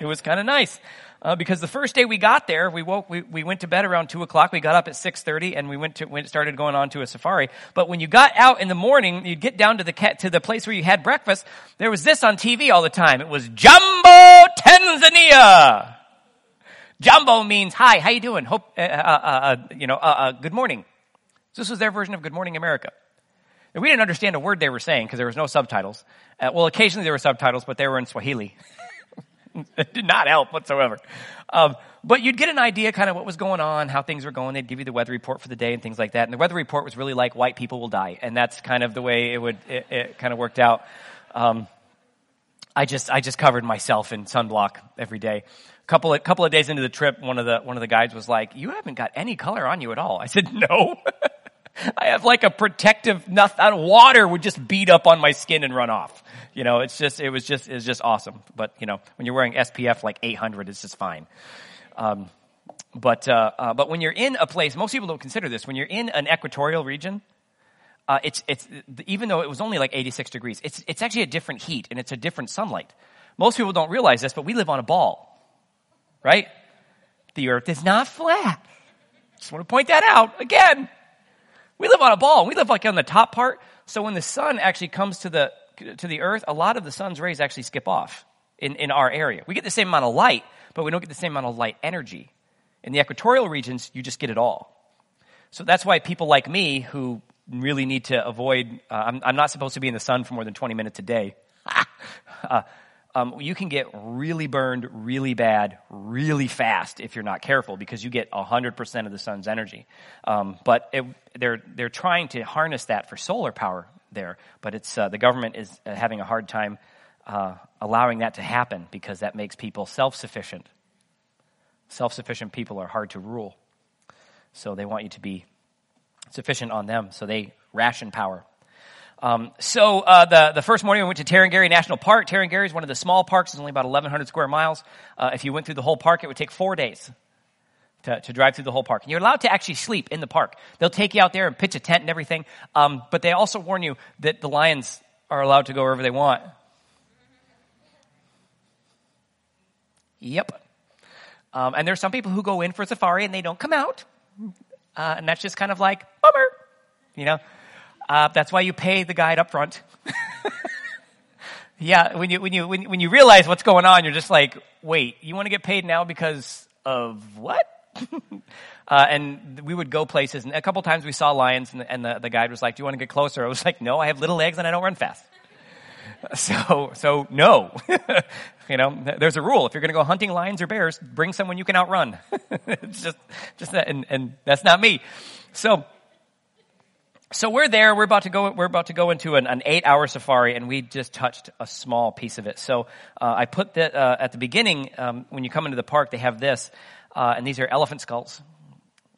it was kind of nice. Uh, because the first day we got there, we woke, we, we went to bed around two o'clock. We got up at six thirty, and we went to went, started going on to a safari. But when you got out in the morning, you'd get down to the cat to the place where you had breakfast. There was this on TV all the time. It was Jambo Tanzania. Jambo means hi. How you doing? Hope uh, uh, uh, uh you know. Uh, good morning. So this was their version of Good Morning America. And we didn't understand a word they were saying because there was no subtitles. well, occasionally there were subtitles, but they were in Swahili. *laughs* it did not help whatsoever. Um, but you'd get an idea kind of what was going on, how things were going. They'd give you the weather report for the day and things like that. And the weather report was really like white people will die. And that's kind of the way it would, it, it kind of worked out. Um, I just, I just covered myself in sunblock every day. A couple of, couple of days into the trip, one of the, one of the guides was like, you haven't got any color on you at all. I said, no. *laughs* I have like a protective, nothing, water would just beat up on my skin and run off. You know, it's just, it was just, it was just awesome. But, you know, when you're wearing SPF like 800, it's just fine. Um, but, uh, uh, but when you're in a place, most people don't consider this, when you're in an equatorial region, uh, it's, it's, even though it was only like 86 degrees, it's, it's actually a different heat and it's a different sunlight. Most people don't realize this, but we live on a ball, right? The earth is not flat. Just want to point that out again. We live on a ball. We live like on the top part. So when the sun actually comes to the, to the earth, a lot of the sun's rays actually skip off in, in our area. We get the same amount of light, but we don't get the same amount of light energy. In the equatorial regions, you just get it all. So that's why people like me who really need to avoid, uh, I'm, I'm, not supposed to be in the sun for more than 20 minutes a day. *laughs* uh, um, you can get really burned really bad really fast if you're not careful because you get 100% of the sun's energy. Um, but it, they're, they're trying to harness that for solar power there, but it's, uh, the government is uh, having a hard time uh, allowing that to happen because that makes people self sufficient. Self sufficient people are hard to rule. So they want you to be sufficient on them. So they ration power. Um, so uh, the the first morning we went to Tarangire National Park. Tarangire is one of the small parks. It's only about 1,100 square miles. Uh, if you went through the whole park, it would take four days to, to drive through the whole park. And you're allowed to actually sleep in the park. They'll take you out there and pitch a tent and everything. Um, but they also warn you that the lions are allowed to go wherever they want. Yep. Um, and there's some people who go in for safari and they don't come out. Uh, and that's just kind of like, bummer. You know? Uh, that's why you pay the guide up front. *laughs* yeah, when you, when, you, when, when you realize what's going on, you're just like, wait, you want to get paid now because of what? *laughs* uh, and we would go places, and a couple times we saw lions, and, the, and the, the guide was like, do you want to get closer? I was like, no, I have little legs and I don't run fast. *laughs* So, so no. you know, there's a rule. If you're going to go hunting lions or bears, bring someone you can outrun. it's just, just that, and, and that's not me. So, so we're there. We're about to go. We're about to go into an, an eight-hour safari, and we just touched a small piece of it. So uh, I put that uh, at the beginning. Um, when you come into the park, they have this, uh, and these are elephant skulls,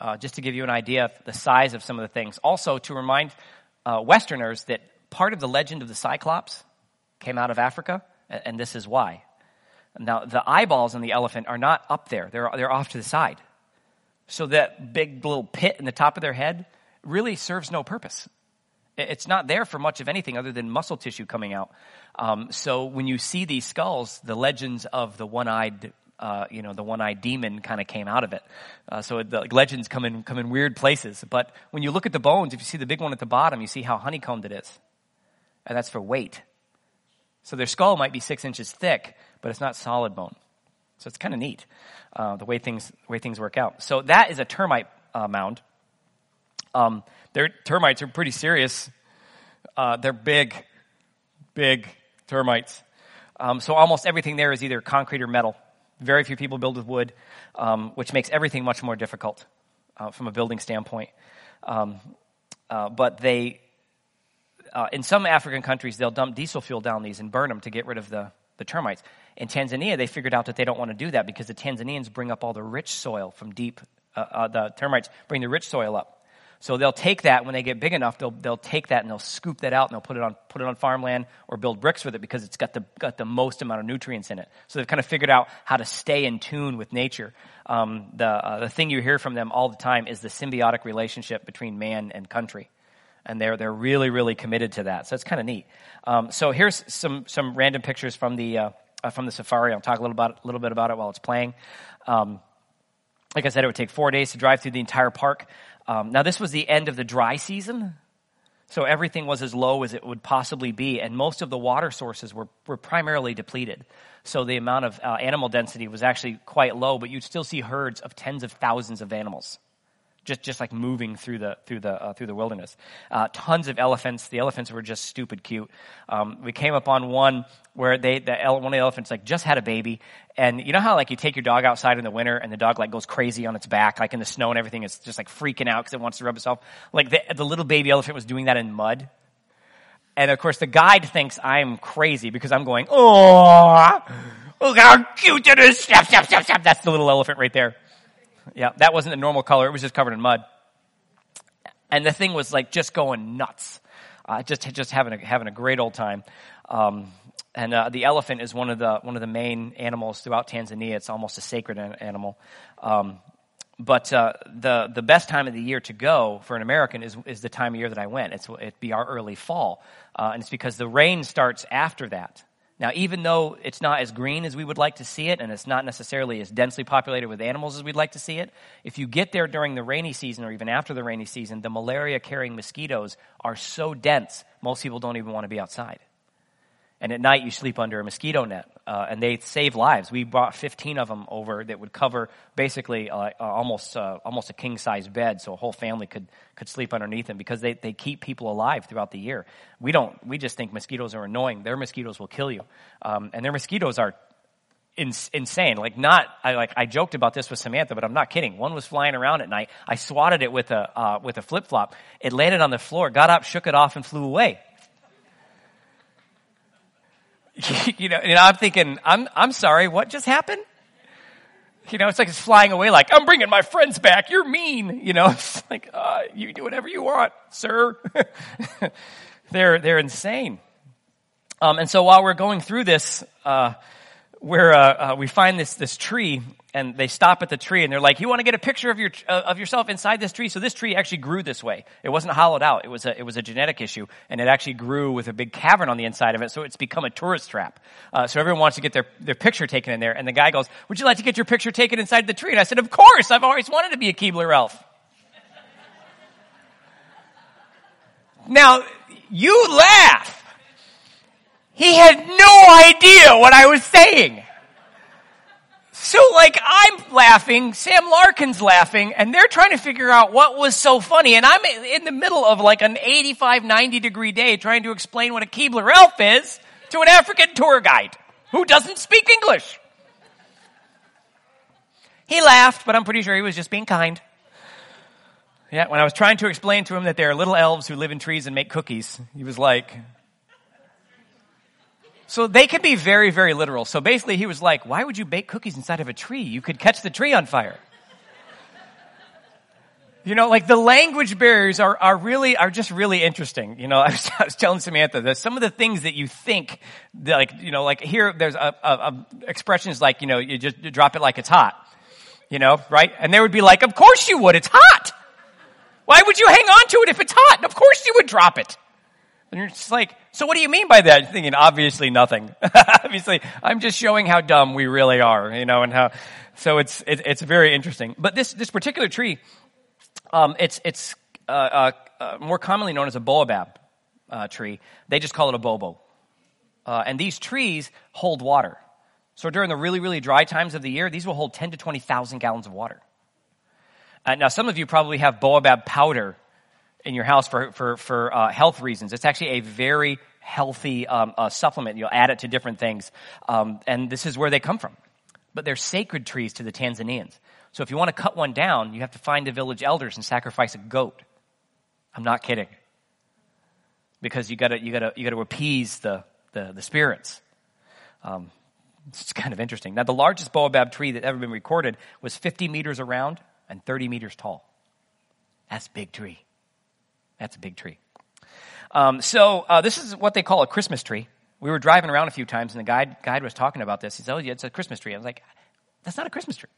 uh, just to give you an idea of the size of some of the things. Also, to remind uh, Westerners that part of the legend of the Cyclops came out of Africa, and this is why. Now, the eyeballs on the elephant are not up there; they're they're off to the side. So that big little pit in the top of their head really serves no purpose. It's not there for much of anything other than muscle tissue coming out. Um, so when you see these skulls, the legends of the one-eyed, uh, you know, the one-eyed demon kind of came out of it. Uh, so the legends come in come in weird places. But when you look at the bones, if you see the big one at the bottom, you see how honeycombed it is, and that's for weight. So their skull might be six inches thick, but it's not solid bone. So it's kind of neat uh, the way things the way things work out. So that is a termite uh, mound. Um, their termites are pretty serious. Uh, they're big, big termites. Um, so almost everything there is either concrete or metal. Very few people build with wood, um, which makes everything much more difficult uh, from a building standpoint. Um, uh, but they, uh, in some African countries, they'll dump diesel fuel down these and burn them to get rid of the, the termites. In Tanzania, they figured out that they don't want to do that because the Tanzanians bring up all the rich soil from deep. Uh, uh, the termites bring the rich soil up. So they'll take that when they get big enough, they'll, they'll take that and they'll scoop that out and they'll put it on, put it on farmland or build bricks with it because it's got the, got the most amount of nutrients in it. So they've kind of figured out how to stay in tune with nature. Um, the, uh, the thing you hear from them all the time is the symbiotic relationship between man and country. And they're, they're really, really committed to that. So it's kind of neat. Um, so here's some, some random pictures from the, uh, uh, from the safari. I'll talk a little, about, a little bit about it while it's playing. Um, like I said, it would take four days to drive through the entire park. Um, now, this was the end of the dry season, so everything was as low as it would possibly be, and most of the water sources were, were primarily depleted. So the amount of uh, animal density was actually quite low, but you'd still see herds of tens of thousands of animals just, just like moving through the, through the, uh, through the wilderness. Uh, tons of elephants. The elephants were just stupid cute. Um, we came upon one where they, the, ele- one of the elephants like just had a baby. And you know how like you take your dog outside in the winter and the dog like goes crazy on its back, like in the snow and everything. It's just like freaking out because it wants to rub itself. Like the, the little baby elephant was doing that in mud. And of course the guide thinks I'm crazy because I'm going, oh, look how cute it is. Step, step, step, step. That's the little elephant right there. Yeah, that wasn't the normal color. It was just covered in mud. And the thing was like just going nuts. Uh, just, just having a, having a great old time. Um, and uh, the elephant is one of the one of the main animals throughout Tanzania. It's almost a sacred animal. Um, but uh, the the best time of the year to go for an American is is the time of year that I went. It's it'd be our early fall, uh, and it's because the rain starts after that. Now, even though it's not as green as we would like to see it, and it's not necessarily as densely populated with animals as we'd like to see it, if you get there during the rainy season or even after the rainy season, the malaria carrying mosquitoes are so dense, most people don't even want to be outside. And at night, you sleep under a mosquito net, uh, and they save lives. We brought 15 of them over that would cover basically uh, uh, almost uh, almost a king size bed, so a whole family could could sleep underneath them because they, they keep people alive throughout the year. We don't. We just think mosquitoes are annoying. Their mosquitoes will kill you, um, and their mosquitoes are in, insane. Like not, I like I joked about this with Samantha, but I'm not kidding. One was flying around at night. I swatted it with a uh, with a flip flop. It landed on the floor, got up, shook it off, and flew away. *laughs* you know, and I'm thinking, I'm, I'm sorry, what just happened? You know, it's like it's flying away like, I'm bringing my friends back. You're mean. You know, *laughs* it's like, uh, you do whatever you want, sir. *laughs* they're, they're insane. Um, and so while we're going through this, uh, where uh, uh, we find this this tree, and they stop at the tree, and they're like, "You want to get a picture of your of yourself inside this tree?" So this tree actually grew this way. It wasn't hollowed out. It was a it was a genetic issue, and it actually grew with a big cavern on the inside of it. So it's become a tourist trap. Uh, so everyone wants to get their their picture taken in there, and the guy goes, "Would you like to get your picture taken inside the tree?" And I said, "Of course. I've always wanted to be a Keebler elf." now you laugh. He had no idea what I was saying. So like I'm laughing, Sam Larkin's laughing, and they're trying to figure out what was so funny. And I'm in the middle of like an 85, 90 degree day trying to explain what a Keebler elf is to an African tour guide who doesn't speak English. He laughed, but I'm pretty sure he was just being kind. Yeah, when I was trying to explain to him that there are little elves who live in trees and make cookies, he was like, so they can be very, very literal. So basically, he was like, Why would you bake cookies inside of a tree? You could catch the tree on fire. You know, like the language barriers are, are really, are just really interesting. You know, *laughs* I was, I was telling Samantha that some of the things that you think, that like, you know, like here, there's a, a, a expressions like, you know, you just you drop it like it's hot. You know, right? And they would be like, of course you would, it's hot. Why would you hang on to it if it's hot? Of course you would drop it. And you're just like, so what do you mean by that? You're thinking, obviously nothing. *laughs* obviously, I'm just showing how dumb we really are, you know, and how, so it's, it, it's very interesting. But this, this particular tree, um, it's, it's, uh, uh, uh, more commonly known as a baobab, uh, tree. They just call it a bobo. Uh, and these trees hold water. So during the really, really dry times of the year, these will hold 10 to 20,000 gallons of water. Uh, now, some of you probably have baobab powder in your house for, for, for uh, health reasons. It's actually a very healthy um, uh, supplement. You'll add it to different things. Um, and this is where they come from. But they're sacred trees to the Tanzanians. So if you want to cut one down, you have to find the village elders and sacrifice a goat. I'm not kidding. Because you gotta, you gotta, you gotta appease the, the, the spirits. Um, it's kind of interesting. Now, the largest baobab tree that ever been recorded was 50 meters around and 30 meters tall. That's big tree. That's a big tree. Um, so uh, this is what they call a Christmas tree. We were driving around a few times, and the guide guide was talking about this. He said, "Oh, yeah, it's a Christmas tree." I was like, "That's not a Christmas tree."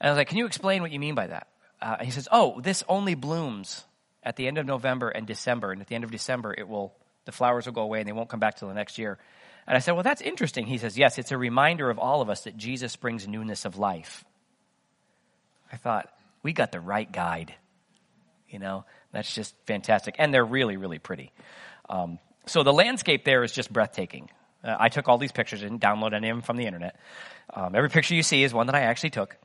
And I was like, "Can you explain what you mean by that?" Uh, he says, "Oh, this only blooms at the end of November and December, and at the end of December, it will the flowers will go away, and they won't come back till the next year." And I said, "Well, that's interesting." He says, "Yes, it's a reminder of all of us that Jesus brings newness of life." I thought, we got the right guide. You know, that's just fantastic. And they're really, really pretty. Um, so the landscape there is just breathtaking. Uh, I took all these pictures and downloaded any of them from the internet. Um, every picture you see is one that I actually took.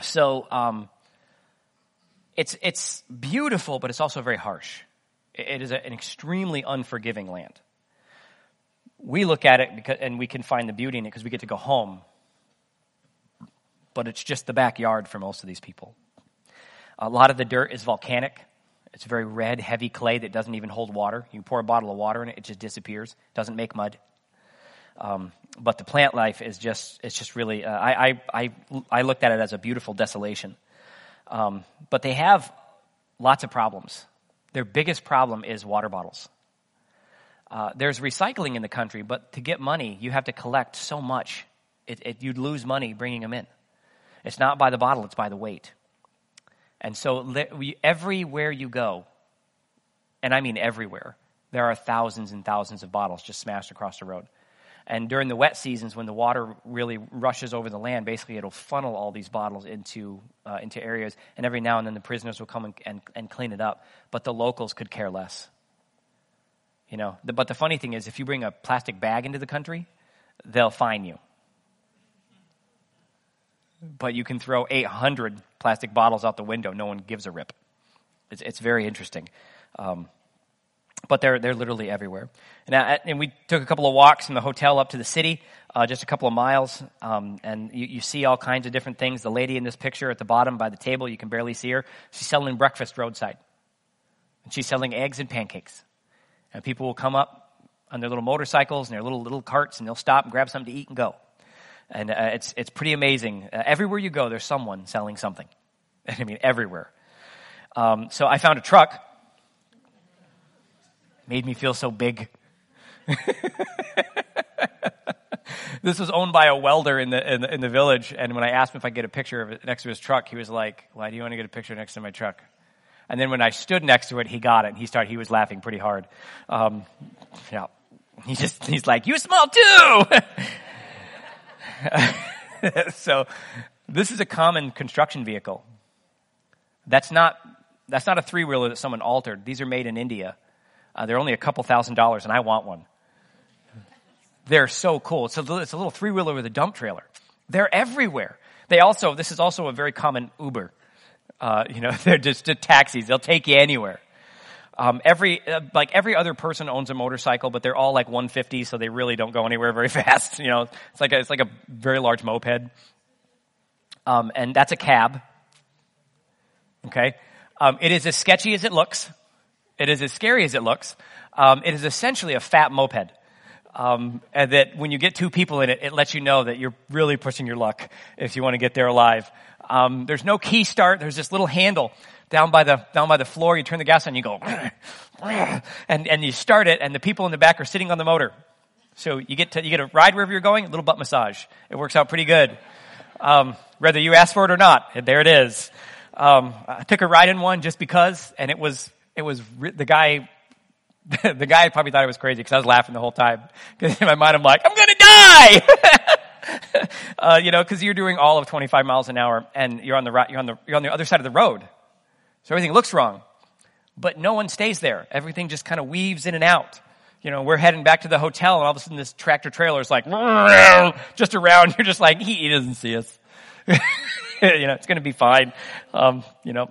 So, um, it's, it's beautiful, but it's also very harsh. It is an extremely unforgiving land. We look at it because, and we can find the beauty in it because we get to go home. But it's just the backyard for most of these people. A lot of the dirt is volcanic. It's very red, heavy clay that doesn't even hold water. You pour a bottle of water in it, it just disappears. Doesn't make mud. Um, but the plant life is just, it's just really, uh, I, I, I, looked at it as a beautiful desolation. Um, but they have lots of problems. Their biggest problem is water bottles. Uh, there's recycling in the country, but to get money, you have to collect so much. It, it, you'd lose money bringing them in. It's not by the bottle, it's by the weight. And so everywhere you go, and I mean everywhere, there are thousands and thousands of bottles just smashed across the road. And during the wet seasons, when the water really rushes over the land, basically it'll funnel all these bottles into, uh, into areas. And every now and then the prisoners will come and, and, and clean it up. But the locals could care less. You know, the, but the funny thing is, if you bring a plastic bag into the country, they'll fine you. But you can throw 800 plastic bottles out the window. No one gives a rip. It's, it's very interesting. Um, but they're they're literally everywhere. And, uh, and we took a couple of walks from the hotel up to the city, uh, just a couple of miles, um, and you, you, see all kinds of different things. The lady in this picture at the bottom by the table, you can barely see her. She's selling breakfast roadside, and she's selling eggs and pancakes. And people will come up on their little motorcycles and their little little carts, and they'll stop and grab something to eat and go. And uh, it's it's pretty amazing. Uh, everywhere you go, there's someone selling something. *laughs* I mean, everywhere. Um, so I found a truck made me feel so big. *laughs* this was owned by a welder in the, in the, in the village, and when I asked him if I could get a picture of it next to his truck, he was like, "Why do you want to get a picture next to my truck?" And then when I stood next to it, he got it, and he started. He was laughing pretty hard. Um, yeah, he just he's like, "You smell too." *laughs* *laughs* so, this is a common construction vehicle. That's not that's not a three wheeler that someone altered. These are made in India. Uh, they're only a couple thousand dollars, and I want one. They're so cool. It's a, it's a little three wheeler with a dump trailer. They're everywhere. They also, this is also a very common Uber. Uh, you know, *laughs* they're just taxis. They'll take you anywhere. Um, every uh, like every other person owns a motorcycle, but they're all like 150, so they really don't go anywhere very *laughs* fast. You know, it's like a, it's like a very large moped, um, and that's a cab. Okay, um, it is as sketchy as it looks. It is as scary as it looks. Um, it is essentially a fat moped. Um, and that when you get two people in it, it lets you know that you're really pushing your luck if you want to get there alive. Um, there's no key start. There's this little handle down by the down by the floor. You turn the gas on, you go, *clears throat* and and you start it, and the people in the back are sitting on the motor. So you get to you get a ride wherever you're going, a little butt massage. It works out pretty good, um, whether you ask for it or not. There it is. Um, I took a ride in one just because, and it was it was the guy *laughs* the guy probably thought I was crazy because I was laughing the whole time. Because in my mind, I'm like, I'm gonna die, *laughs* uh, you know, because you're doing all of 25 miles an hour and you're on the you're on the you're on the other side of the road, so everything looks wrong. But no one stays there. Everything just kind of weaves in and out. You know, we're heading back to the hotel, and all of a sudden, this tractor trailer is like *laughs* just around. *laughs* You're just like, he, he doesn't see us. *laughs* you know, it's going to be fine. Um, you know,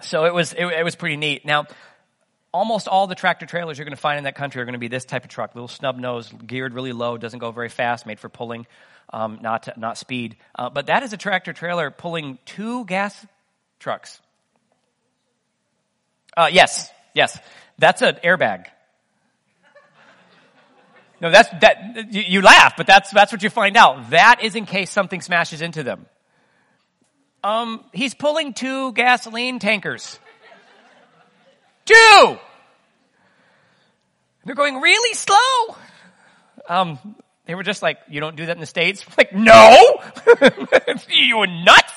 so it was, it, it was pretty neat. Now, almost all the tractor trailers you're going to find in that country are going to be this type of truck, little snub nose, geared really low, doesn't go very fast, made for pulling, um, not not speed. Uh, but that is a tractor trailer pulling two gas trucks. Uh, yes, yes, that's an airbag. No, that's that. You, laugh, but that's that's what you find out. That is in case something smashes into them. Um, he's pulling two gasoline tankers. Two! They're going really slow. Um, they were just like, you don't do that in the States? *laughs* Like, no! *laughs* you are nuts?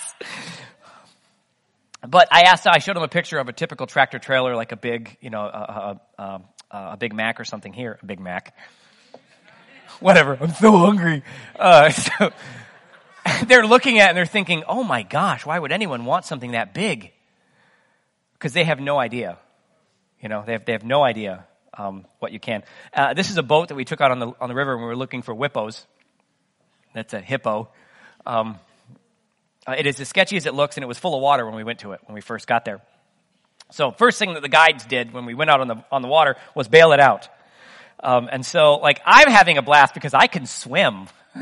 But I asked, I showed him a picture of a typical tractor trailer, like a big, you know, a, a, a, a Big Mac or something here. A Big Mac. Whatever. I'm so hungry. Uh, *laughs* so, they're looking at and they're thinking, oh my gosh, why would anyone want something that big? Because they have no idea. You know, they have, they have no idea um, what you can. Uh, this is a boat that we took out on the, on the river and we were looking for whippos. That's a hippo. Um, Uh, it is as sketchy as it looks, and it was full of water when we went to it when we first got there. So first thing that the guides did when we went out on the on the water was bail it out. Um, and so, like, I'm having a blast because I can swim. *laughs*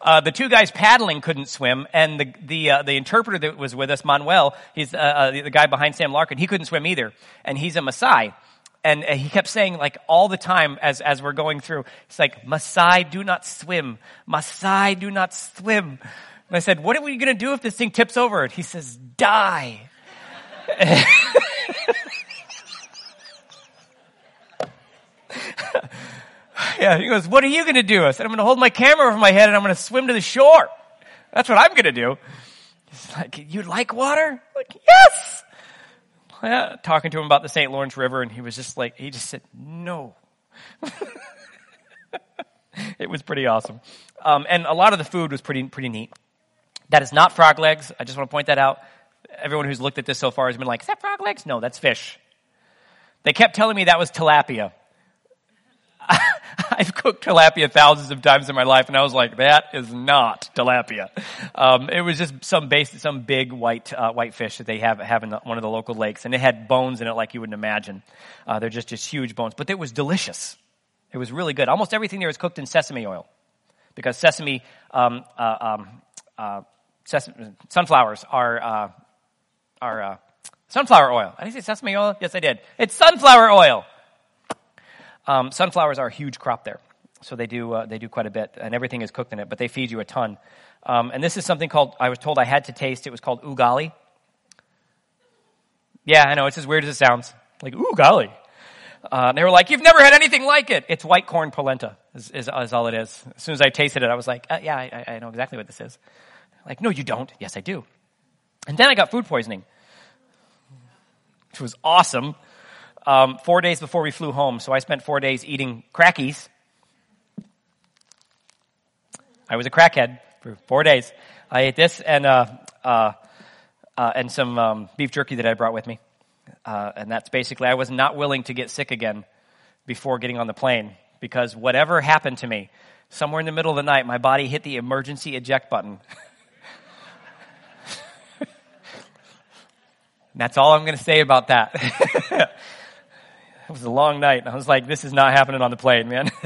uh, the two guys paddling couldn't swim, and the the uh, the interpreter that was with us, Manuel, he's uh, uh the, the, guy behind Sam Larkin. He couldn't swim either, and he's a Maasai. And uh, he kept saying, like, all the time as, as we're going through, it's like, Maasai, do not swim. Maasai, do not swim. And I said, what are we going to do if this thing tips over? And he says, die. *laughs* yeah, he goes, what are you going to do? I said, I'm going to hold my camera over my head and I'm going to swim to the shore. That's what I'm going to do. He's like, you like water? I'm like, yes. Yeah, talking to him about the St. Lawrence River and he was just like, he just said, no. *laughs* it was pretty awesome. Um, and a lot of the food was pretty, pretty neat. That is not frog legs. I just want to point that out. Everyone who's looked at this so far has been like, is that frog legs? No, that's fish. They kept telling me that was tilapia. *laughs* I've cooked tilapia thousands of times in my life, and I was like, "That is not tilapia." Um, it was just some base, some big white uh, white fish that they have have in the, one of the local lakes, and it had bones in it like you wouldn't imagine. Uh, they're just just huge bones, but it was delicious. It was really good. Almost everything there was cooked in sesame oil, because sesame, um, uh, um, uh, sesame sunflowers are uh, are uh, sunflower oil. I did I say sesame oil? Yes, I did. It's sunflower oil. Um, sunflowers are a huge crop there, so they do uh, they do quite a bit, and everything is cooked in it. But they feed you a ton. Um, and this is something called I was told I had to taste. It was called ugali. Yeah, I know it's as weird as it sounds. Like ugali. Uh, they were like, "You've never had anything like it." It's white corn polenta, is, is, is all it is. As soon as I tasted it, I was like, uh, "Yeah, I, I know exactly what this is." Like, no, you don't. Yes, I do. And then I got food poisoning, which was awesome um, four days before we flew home. So I spent four days eating crackies. I was a crackhead for four days. I ate this and uh, uh, uh, and some um, beef jerky that I brought with me, uh, and that's basically I was not willing to get sick again before getting on the plane because whatever happened to me, somewhere in the middle of the night, my body hit the emergency eject button. *laughs* that's all I'm going to say about that. *laughs* It was a long night. I was like, this is not happening on the plane, man. *laughs*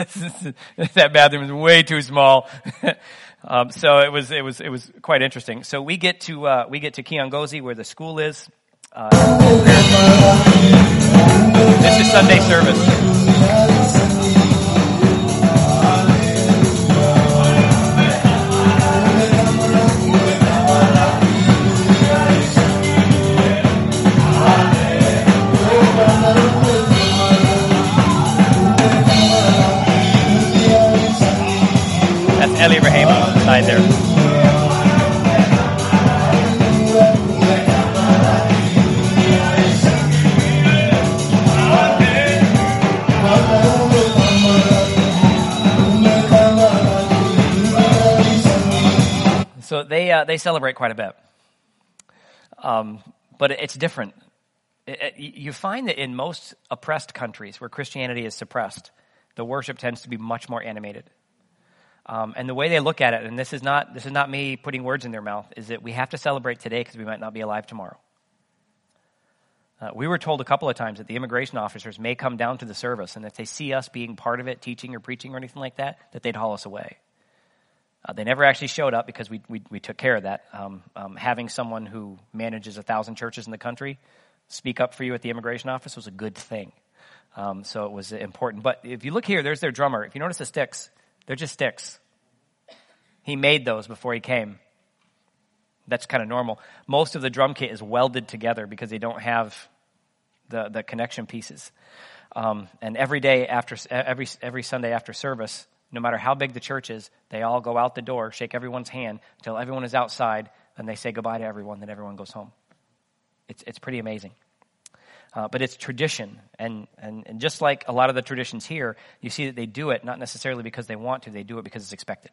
that bathroom is way too small. *laughs* um, so it was, it was, it was quite interesting. So we get to, uh, we get to Kiongozi where the school is. Uh, this is Sunday service. There. So they uh, they celebrate quite a bit, um, but it's different. It, it, you find that in most oppressed countries where Christianity is suppressed, the worship tends to be much more animated. Um, and the way they look at it, and this is not this is not me putting words in their mouth, is that we have to celebrate today because we might not be alive tomorrow. Uh, we were told a couple of times that the immigration officers may come down to the service, and if they see us being part of it, teaching or preaching or anything like that, that they'd haul us away. Uh, they never actually showed up because we, we, we took care of that. Um, um, having someone who manages a thousand churches in the country speak up for you at the immigration office was a good thing. Um, so it was important. But if you look here, there's their drummer. If you notice the sticks, they're just sticks. He made those before he came. That's kind of normal. Most of the drum kit is welded together because they don't have the, the connection pieces. Um, and every day after, every, every Sunday after service, no matter how big the church is, they all go out the door, shake everyone's hand until everyone is outside, and they say goodbye to everyone, then everyone goes home. It's, it's pretty amazing. Uh, but it's tradition. And, and, and just like a lot of the traditions here, you see that they do it not necessarily because they want to, they do it because it's expected.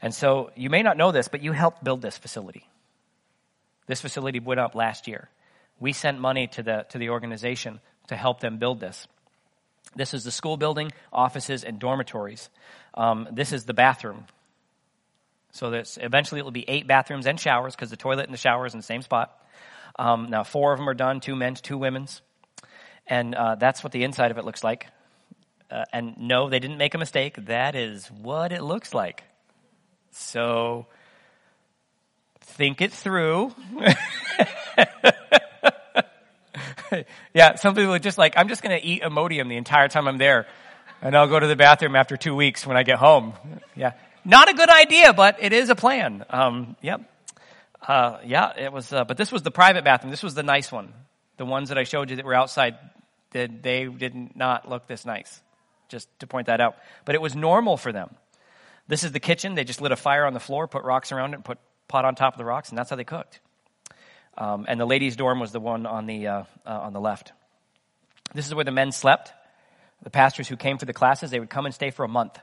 And so you may not know this, but you helped build this facility. This facility went up last year. We sent money to the, to the organization to help them build this. This is the school building, offices, and dormitories. Um, this is the bathroom. So that eventually it will be eight bathrooms and showers because the toilet and the shower is in the same spot. Um, now four of them are done, two men's, two women's. And uh, that's what the inside of it looks like. Uh, and no, they didn't make a mistake. That is what it looks like. So think it through. *laughs* yeah, some people are just like, I'm just going to eat Imodium the entire time I'm there. And I'll go to the bathroom after two weeks when I get home. Yeah. Not a good idea, but it is a plan. Um, yep. Uh, yeah, it was, uh, but this was the private bathroom. This was the nice one. The ones that I showed you that were outside, did, they did not look this nice. Just to point that out. But it was normal for them. This is the kitchen. They just lit a fire on the floor, put rocks around it, and put pot on top of the rocks, and that's how they cooked. Um, and the ladies' dorm was the one on the, uh, uh, on the left. This is where the men slept. The pastors who came for the classes, they would come and stay for a month.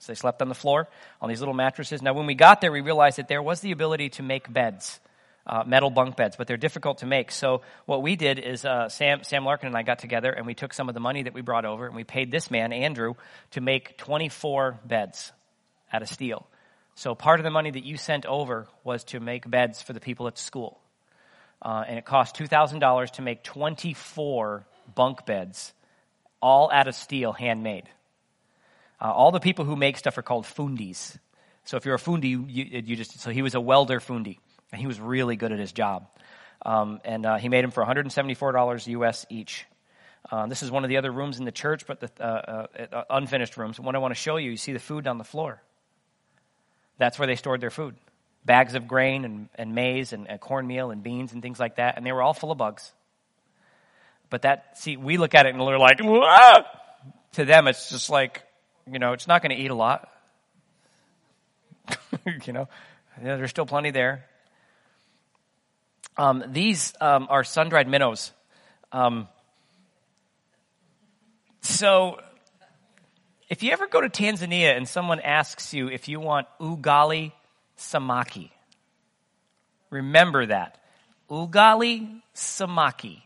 So they slept on the floor on these little mattresses. Now, when we got there, we realized that there was the ability to make beds, uh, metal bunk beds, but they're difficult to make. So what we did is uh, Sam, Sam Larkin and I got together and we took some of the money that we brought over and we paid this man, Andrew, to make 24 beds out of steel. So part of the money that you sent over was to make beds for the people at school. Uh, and it cost $2,000 to make 24 bunk beds, all out of steel, handmade. Uh, all the people who make stuff are called fundis. So if you're a fundi, you, you, just, so he was a welder fundi, and he was really good at his job. Um, and uh, he made them for $174 US each. Uh, this is one of the other rooms in the church, but the uh, uh, unfinished rooms. What I want to show you, you see the food on the floor. That's where they stored their food bags of grain and, and maize and, and cornmeal and beans and things like that, and they were all full of bugs. But that, see, we look at it and we're like, Wah! to them, it's just like, you know, it's not going to eat a lot. *laughs* you know, there's still plenty there. Um, these um, are sun dried minnows. Um, so if you ever go to Tanzania and someone asks you if you want ugali samaki, remember that. Ugali samaki.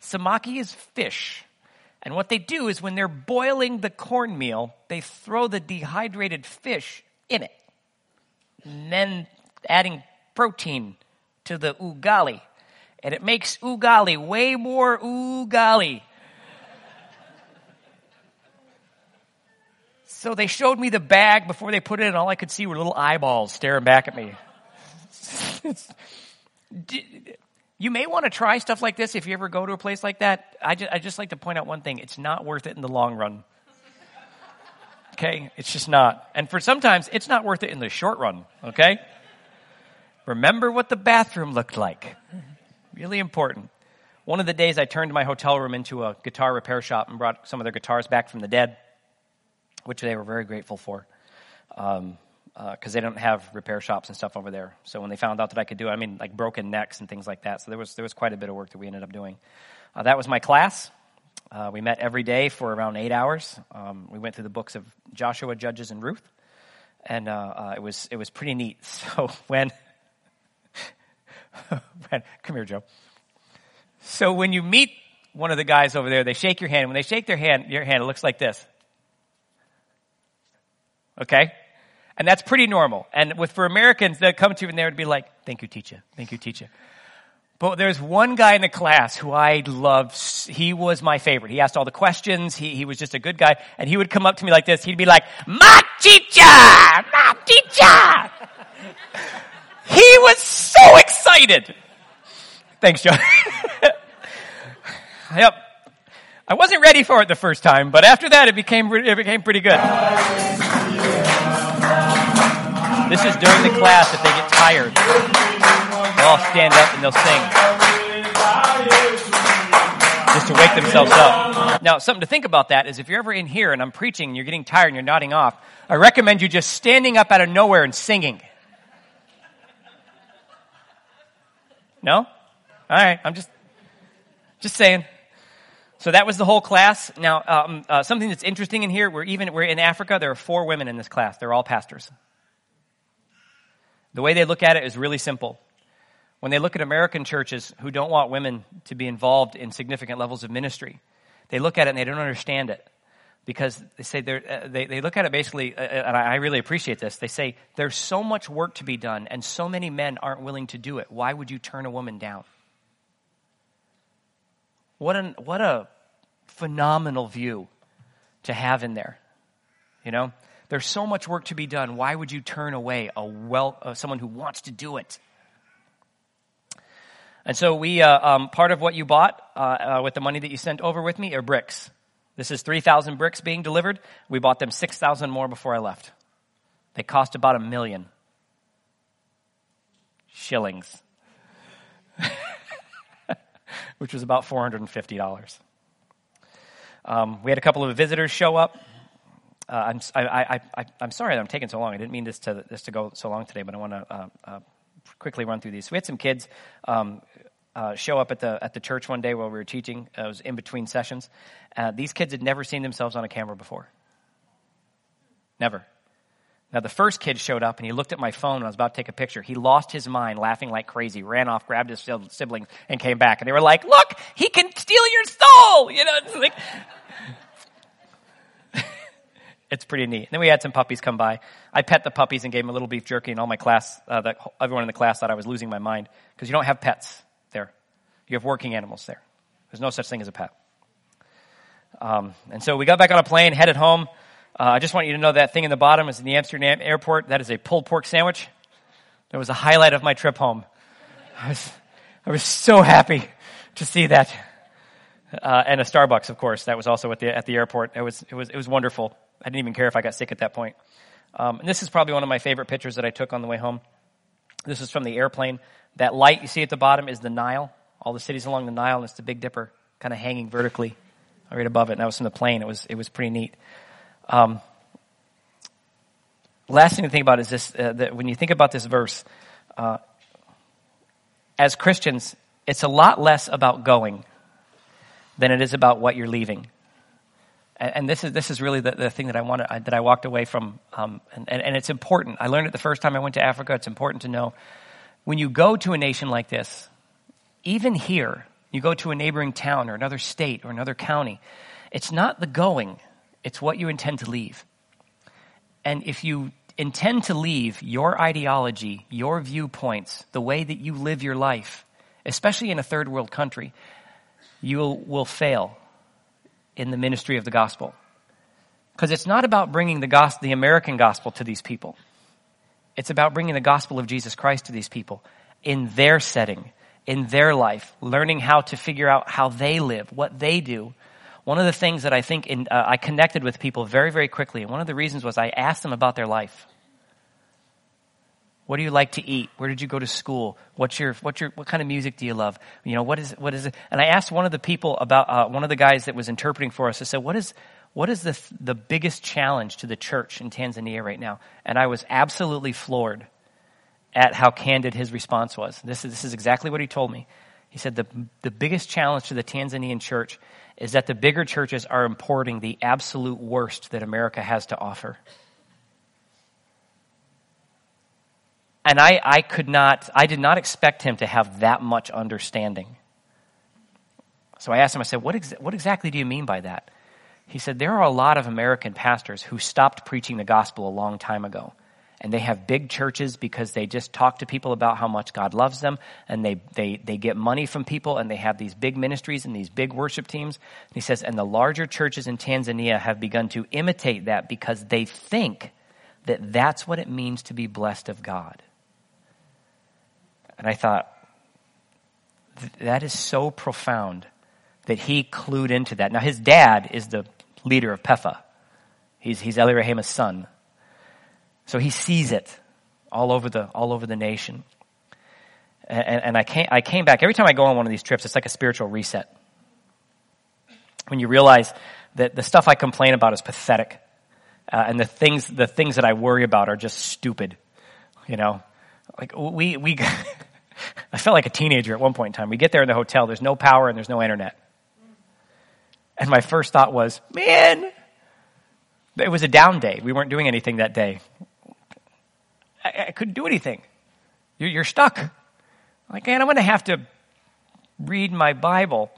Samaki is fish. And what they do is when they're boiling the cornmeal, they throw the dehydrated fish in it. And then adding protein to the ugali. And it makes ugali way more ugali So they showed me the bag before they put it in. All I could see were little eyeballs staring back at me. *laughs* you may want to try stuff like this if you ever go to a place like that. I just, I just like to point out one thing. It's not worth it in the long run. Okay? It's just not. And for sometimes, it's not worth it in the short run. Okay? Remember what the bathroom looked like. Really important. One of the days I turned my hotel room into a guitar repair shop and brought some of their guitars back from the dead which they were very grateful for. Um, because uh, they don't have repair shops and stuff over there. So when they found out that I could do it, I mean, like broken necks and things like that. So there was there was quite a bit of work that we ended up doing. Uh, that was my class. Uh, we met every day for around eight hours. Um, we went through the books of Joshua, Judges, and Ruth, and uh, uh, it was it was pretty neat. *laughs* So when, *laughs* when come here, Joe. So when you meet one of the guys over there, they shake your hand. When they shake their hand, your hand, it looks like this. Okay? And that's pretty normal. And with for Americans that come to you and they would be like, thank you, teacher. Thank you, teacher. But there's one guy in the class who I loved. He was my favorite. He asked all the questions. He, he was just a good guy. And he would come up to me like this. He'd be like, my teacher! My teacher! he was so excited. Thanks, John. *laughs* yep. I wasn't ready for it the first time, but after that it became, it became pretty good. This is during the class if they get tired. They'll all stand up and they'll sing. Just to wake themselves up. Now, something to think about that is if you're ever in here and I'm preaching and you're getting tired and you're nodding off, I recommend you just standing up out of nowhere and singing. No? All right, I'm just, just saying. So that was the whole class. Now, um, uh, something that's interesting in here, we're even, we're in Africa, there are four women in this class. They're all pastors. The way they look at it is really simple. When they look at American churches who don't want women to be involved in significant levels of ministry, they look at it and they don't understand it. because they say uh, they, they look at it basically, uh, uh, and I really appreciate this. They say there's so much work to be done, and so many men aren't willing to do it. Why would you turn a woman down? What, an, what a phenomenal view to have in there. You know, there's so much work to be done. Why would you turn away a well, uh, someone who wants to do it? And so we, uh, um, part of what you bought uh, uh with the money that you sent over with me are bricks. This is 3,000 bricks being delivered. We bought them 6,000 more before I left. They cost about a million shillings, *laughs* which was about $450. Um, we had a couple of visitors show up. Uh, I'm, I, I, I, I'm sorry that I'm taking so long. I didn't mean this to, this to go so long today, but I want to uh, uh, quickly run through these. We had some kids um, uh, show up at the at the church one day while we were teaching. It was in between sessions. Uh, these kids had never seen themselves on a camera before. Never. Now the first kid showed up and he looked at my phone and I was about to take a picture. He lost his mind, laughing like crazy, ran off, grabbed his siblings, and came back. And they were like, "Look, he can steal your soul!" You know, it's like. It's pretty neat. And then we had some puppies come by. I pet the puppies and gave them a little beef jerky, and all my class, uh, everyone in the class thought I was losing my mind because you don't have pets there. You have working animals there. There's no such thing as a pet. Um, and so we got back on a plane, headed home. Uh, I just want you to know that thing in the bottom is in the Amsterdam airport. That is a pulled pork sandwich. That was a highlight of my trip home. I was, I was so happy to see that. Uh, and a Starbucks, of course. That was also at the at the airport. It was it was it was wonderful. I didn't even care if I got sick at that point. Um, and this is probably one of my favorite pictures that I took on the way home. This is from the airplane. That light you see at the bottom is the Nile. All the cities along the Nile, and it's the Big Dipper kind of hanging vertically right above it. And that was from the plane. It was it was pretty neat. Um, last thing to think about is this: uh, that when you think about this verse, uh, as Christians, it's a lot less about going than it is about what you're leaving and, this is this is really the, the thing that I wanted that I walked away from, um, and, and, and it's important. I learned it the first time I went to Africa. It's important to know when you go to a nation like this, even here, you go to a neighboring town or another state or another county. It's not the going; it's what you intend to leave. And if you intend to leave your ideology, your viewpoints, the way that you live your life, especially in a third world country, you will fail in the ministry of the gospel. Because it's not about bringing the gospel, the American gospel to these people. It's about bringing the gospel of Jesus Christ to these people in their setting, in their life, learning how to figure out how they live, what they do. One of the things that I think in, uh, I connected with people very, very quickly, and one of the reasons was I asked them about their life. What do you like to eat? Where did you go to school? What's your, what's your, what kind of music do you love? You know, what is, what is it? And I asked one of the people about, uh, one of the guys that was interpreting for us, I said, what is, what is the, the biggest challenge to the church in Tanzania right now? And I was absolutely floored at how candid his response was. This is, this is exactly what he told me. He said the, the biggest challenge to the Tanzanian church is that the bigger churches are importing the absolute worst that America has to offer. And I, I could not, I did not expect him to have that much understanding. So I asked him, I said, what, ex- what exactly do you mean by that? He said, there are a lot of American pastors who stopped preaching the gospel a long time ago. And they have big churches because they just talk to people about how much God loves them and they, they, they get money from people and they have these big ministries and these big worship teams. And he says, and the larger churches in Tanzania have begun to imitate that because they think that that's what it means to be blessed of God. And I thought, that is so profound that he clued into that. Now, his dad is the leader of PEFA. He's, he's Eli Rahema's son. So he sees it all over the, all over the nation. And, and I, came, I came back. Every time I go on one of these trips, it's like a spiritual reset. When you realize that the stuff I complain about is pathetic. Uh, and the things, the things that I worry about are just stupid. You know, like we, we, *laughs* I felt like a teenager at one point in time. We get there in the hotel, there's no power and there's no internet. And my first thought was, man, it was a down day. We weren't doing anything that day. I, I couldn't do anything. You're, you're stuck. Like, man, I'm going to have to read my Bible.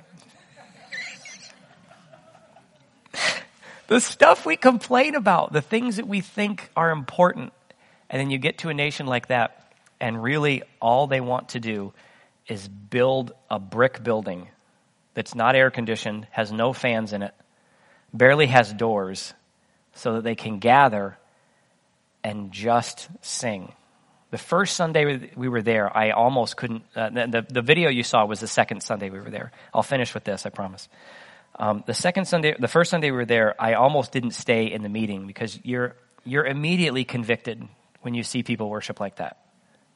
the stuff we complain about, the things that we think are important. And then you get to a nation like that, and really all they want to do is build a brick building that's not air conditioned, has no fans in it, barely has doors, so that they can gather and just sing. The first Sunday we were there, I almost couldn't. Uh, the, the video you saw was the second Sunday we were there. I'll finish with this, I promise. Um, the second Sunday, the first Sunday we were there, I almost didn't stay in the meeting because you're you're immediately convicted when you see people worship like that.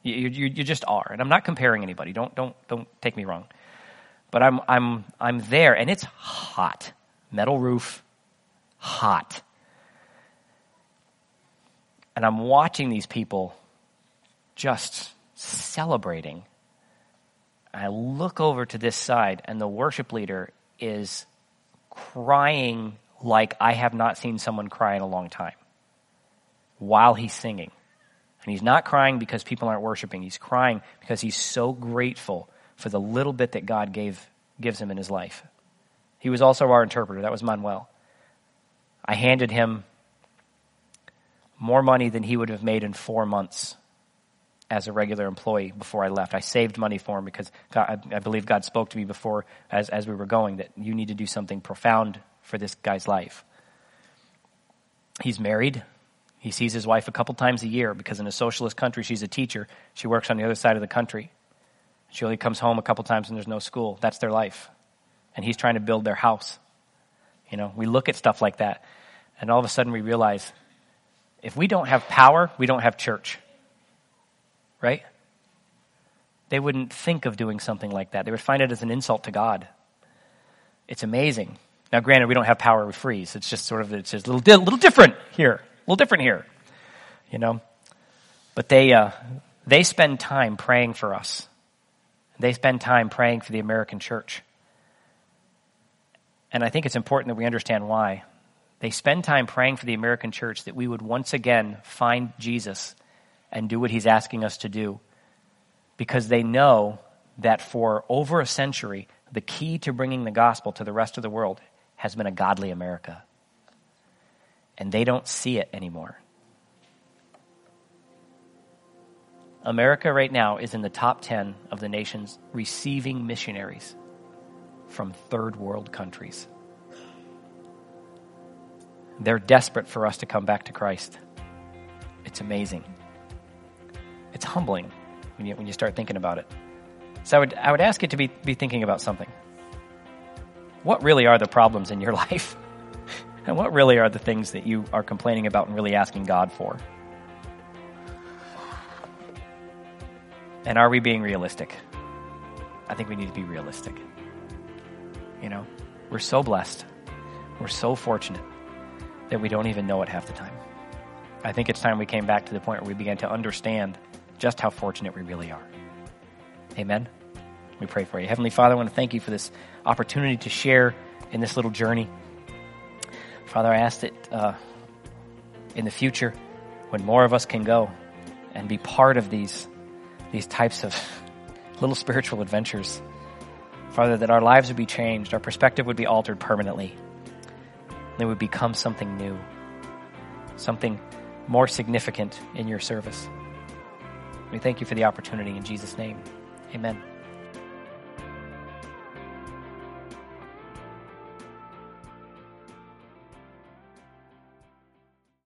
You, you, you just are, and I'm not comparing anybody. Don't don't don't take me wrong, but I'm I'm I'm there, and it's hot, metal roof, hot, and I'm watching these people just celebrating. I look over to this side, and the worship leader is crying like I have not seen someone cry in a long time while he's singing. And he's not crying because people aren't worshiping. He's crying because he's so grateful for the little bit that God gave, gives him in his life. He was also our interpreter. That was Manuel. I handed him more money than he would have made in four months as a regular employee before I left. I saved money for him because God, I, I, believe God spoke to me before as, as we were going that you need to do something profound for this guy's life. He's married. He sees his wife a couple times a year because in a socialist country, she's a teacher. She works on the other side of the country. She only comes home a couple times when there's no school. That's their life. And he's trying to build their house. You know, we look at stuff like that, and all of a sudden we realize if we don't have power, we don't have church right? They wouldn't think of doing something like that. They would find it as an insult to God. It's amazing. Now, granted, we don't have power we freeze. It's just sort of it's just a little, little different here, little different here, you know. But they uh, they spend time praying for us. They spend time praying for the American church, and I think it's important that we understand why. They spend time praying for the American church that we would once again find Jesus and do what he's asking us to do because they know that for over a century, the key to bringing the gospel to the rest of the world has been a godly America. And they don't see it anymore. America right now is in the top 10 of the nations receiving missionaries from third world countries. They're desperate for us to come back to Christ. It's amazing it's humbling when you, when you start thinking about it. So I would, I would ask you to be, be thinking about something. What really are the problems in your *laughs* life? And what really are the things that you are complaining about and really asking God for? And are we being realistic? I think we need to be realistic. You know, we're so blessed. We're so fortunate that we don't even know it half the time. I think it's time we came back to the point where we began to understand just how fortunate we really are. Amen. We pray for you. Heavenly Father, I want to thank you for this opportunity to share in this little journey. Father, I ask that uh, in the future, when more of us can go and be part of these, these types of *laughs* little spiritual adventures, Father, that our lives would be changed, our perspective would be altered permanently. They would become something new, something more significant in your service. We thank you for the opportunity in Jesus' name. Amen.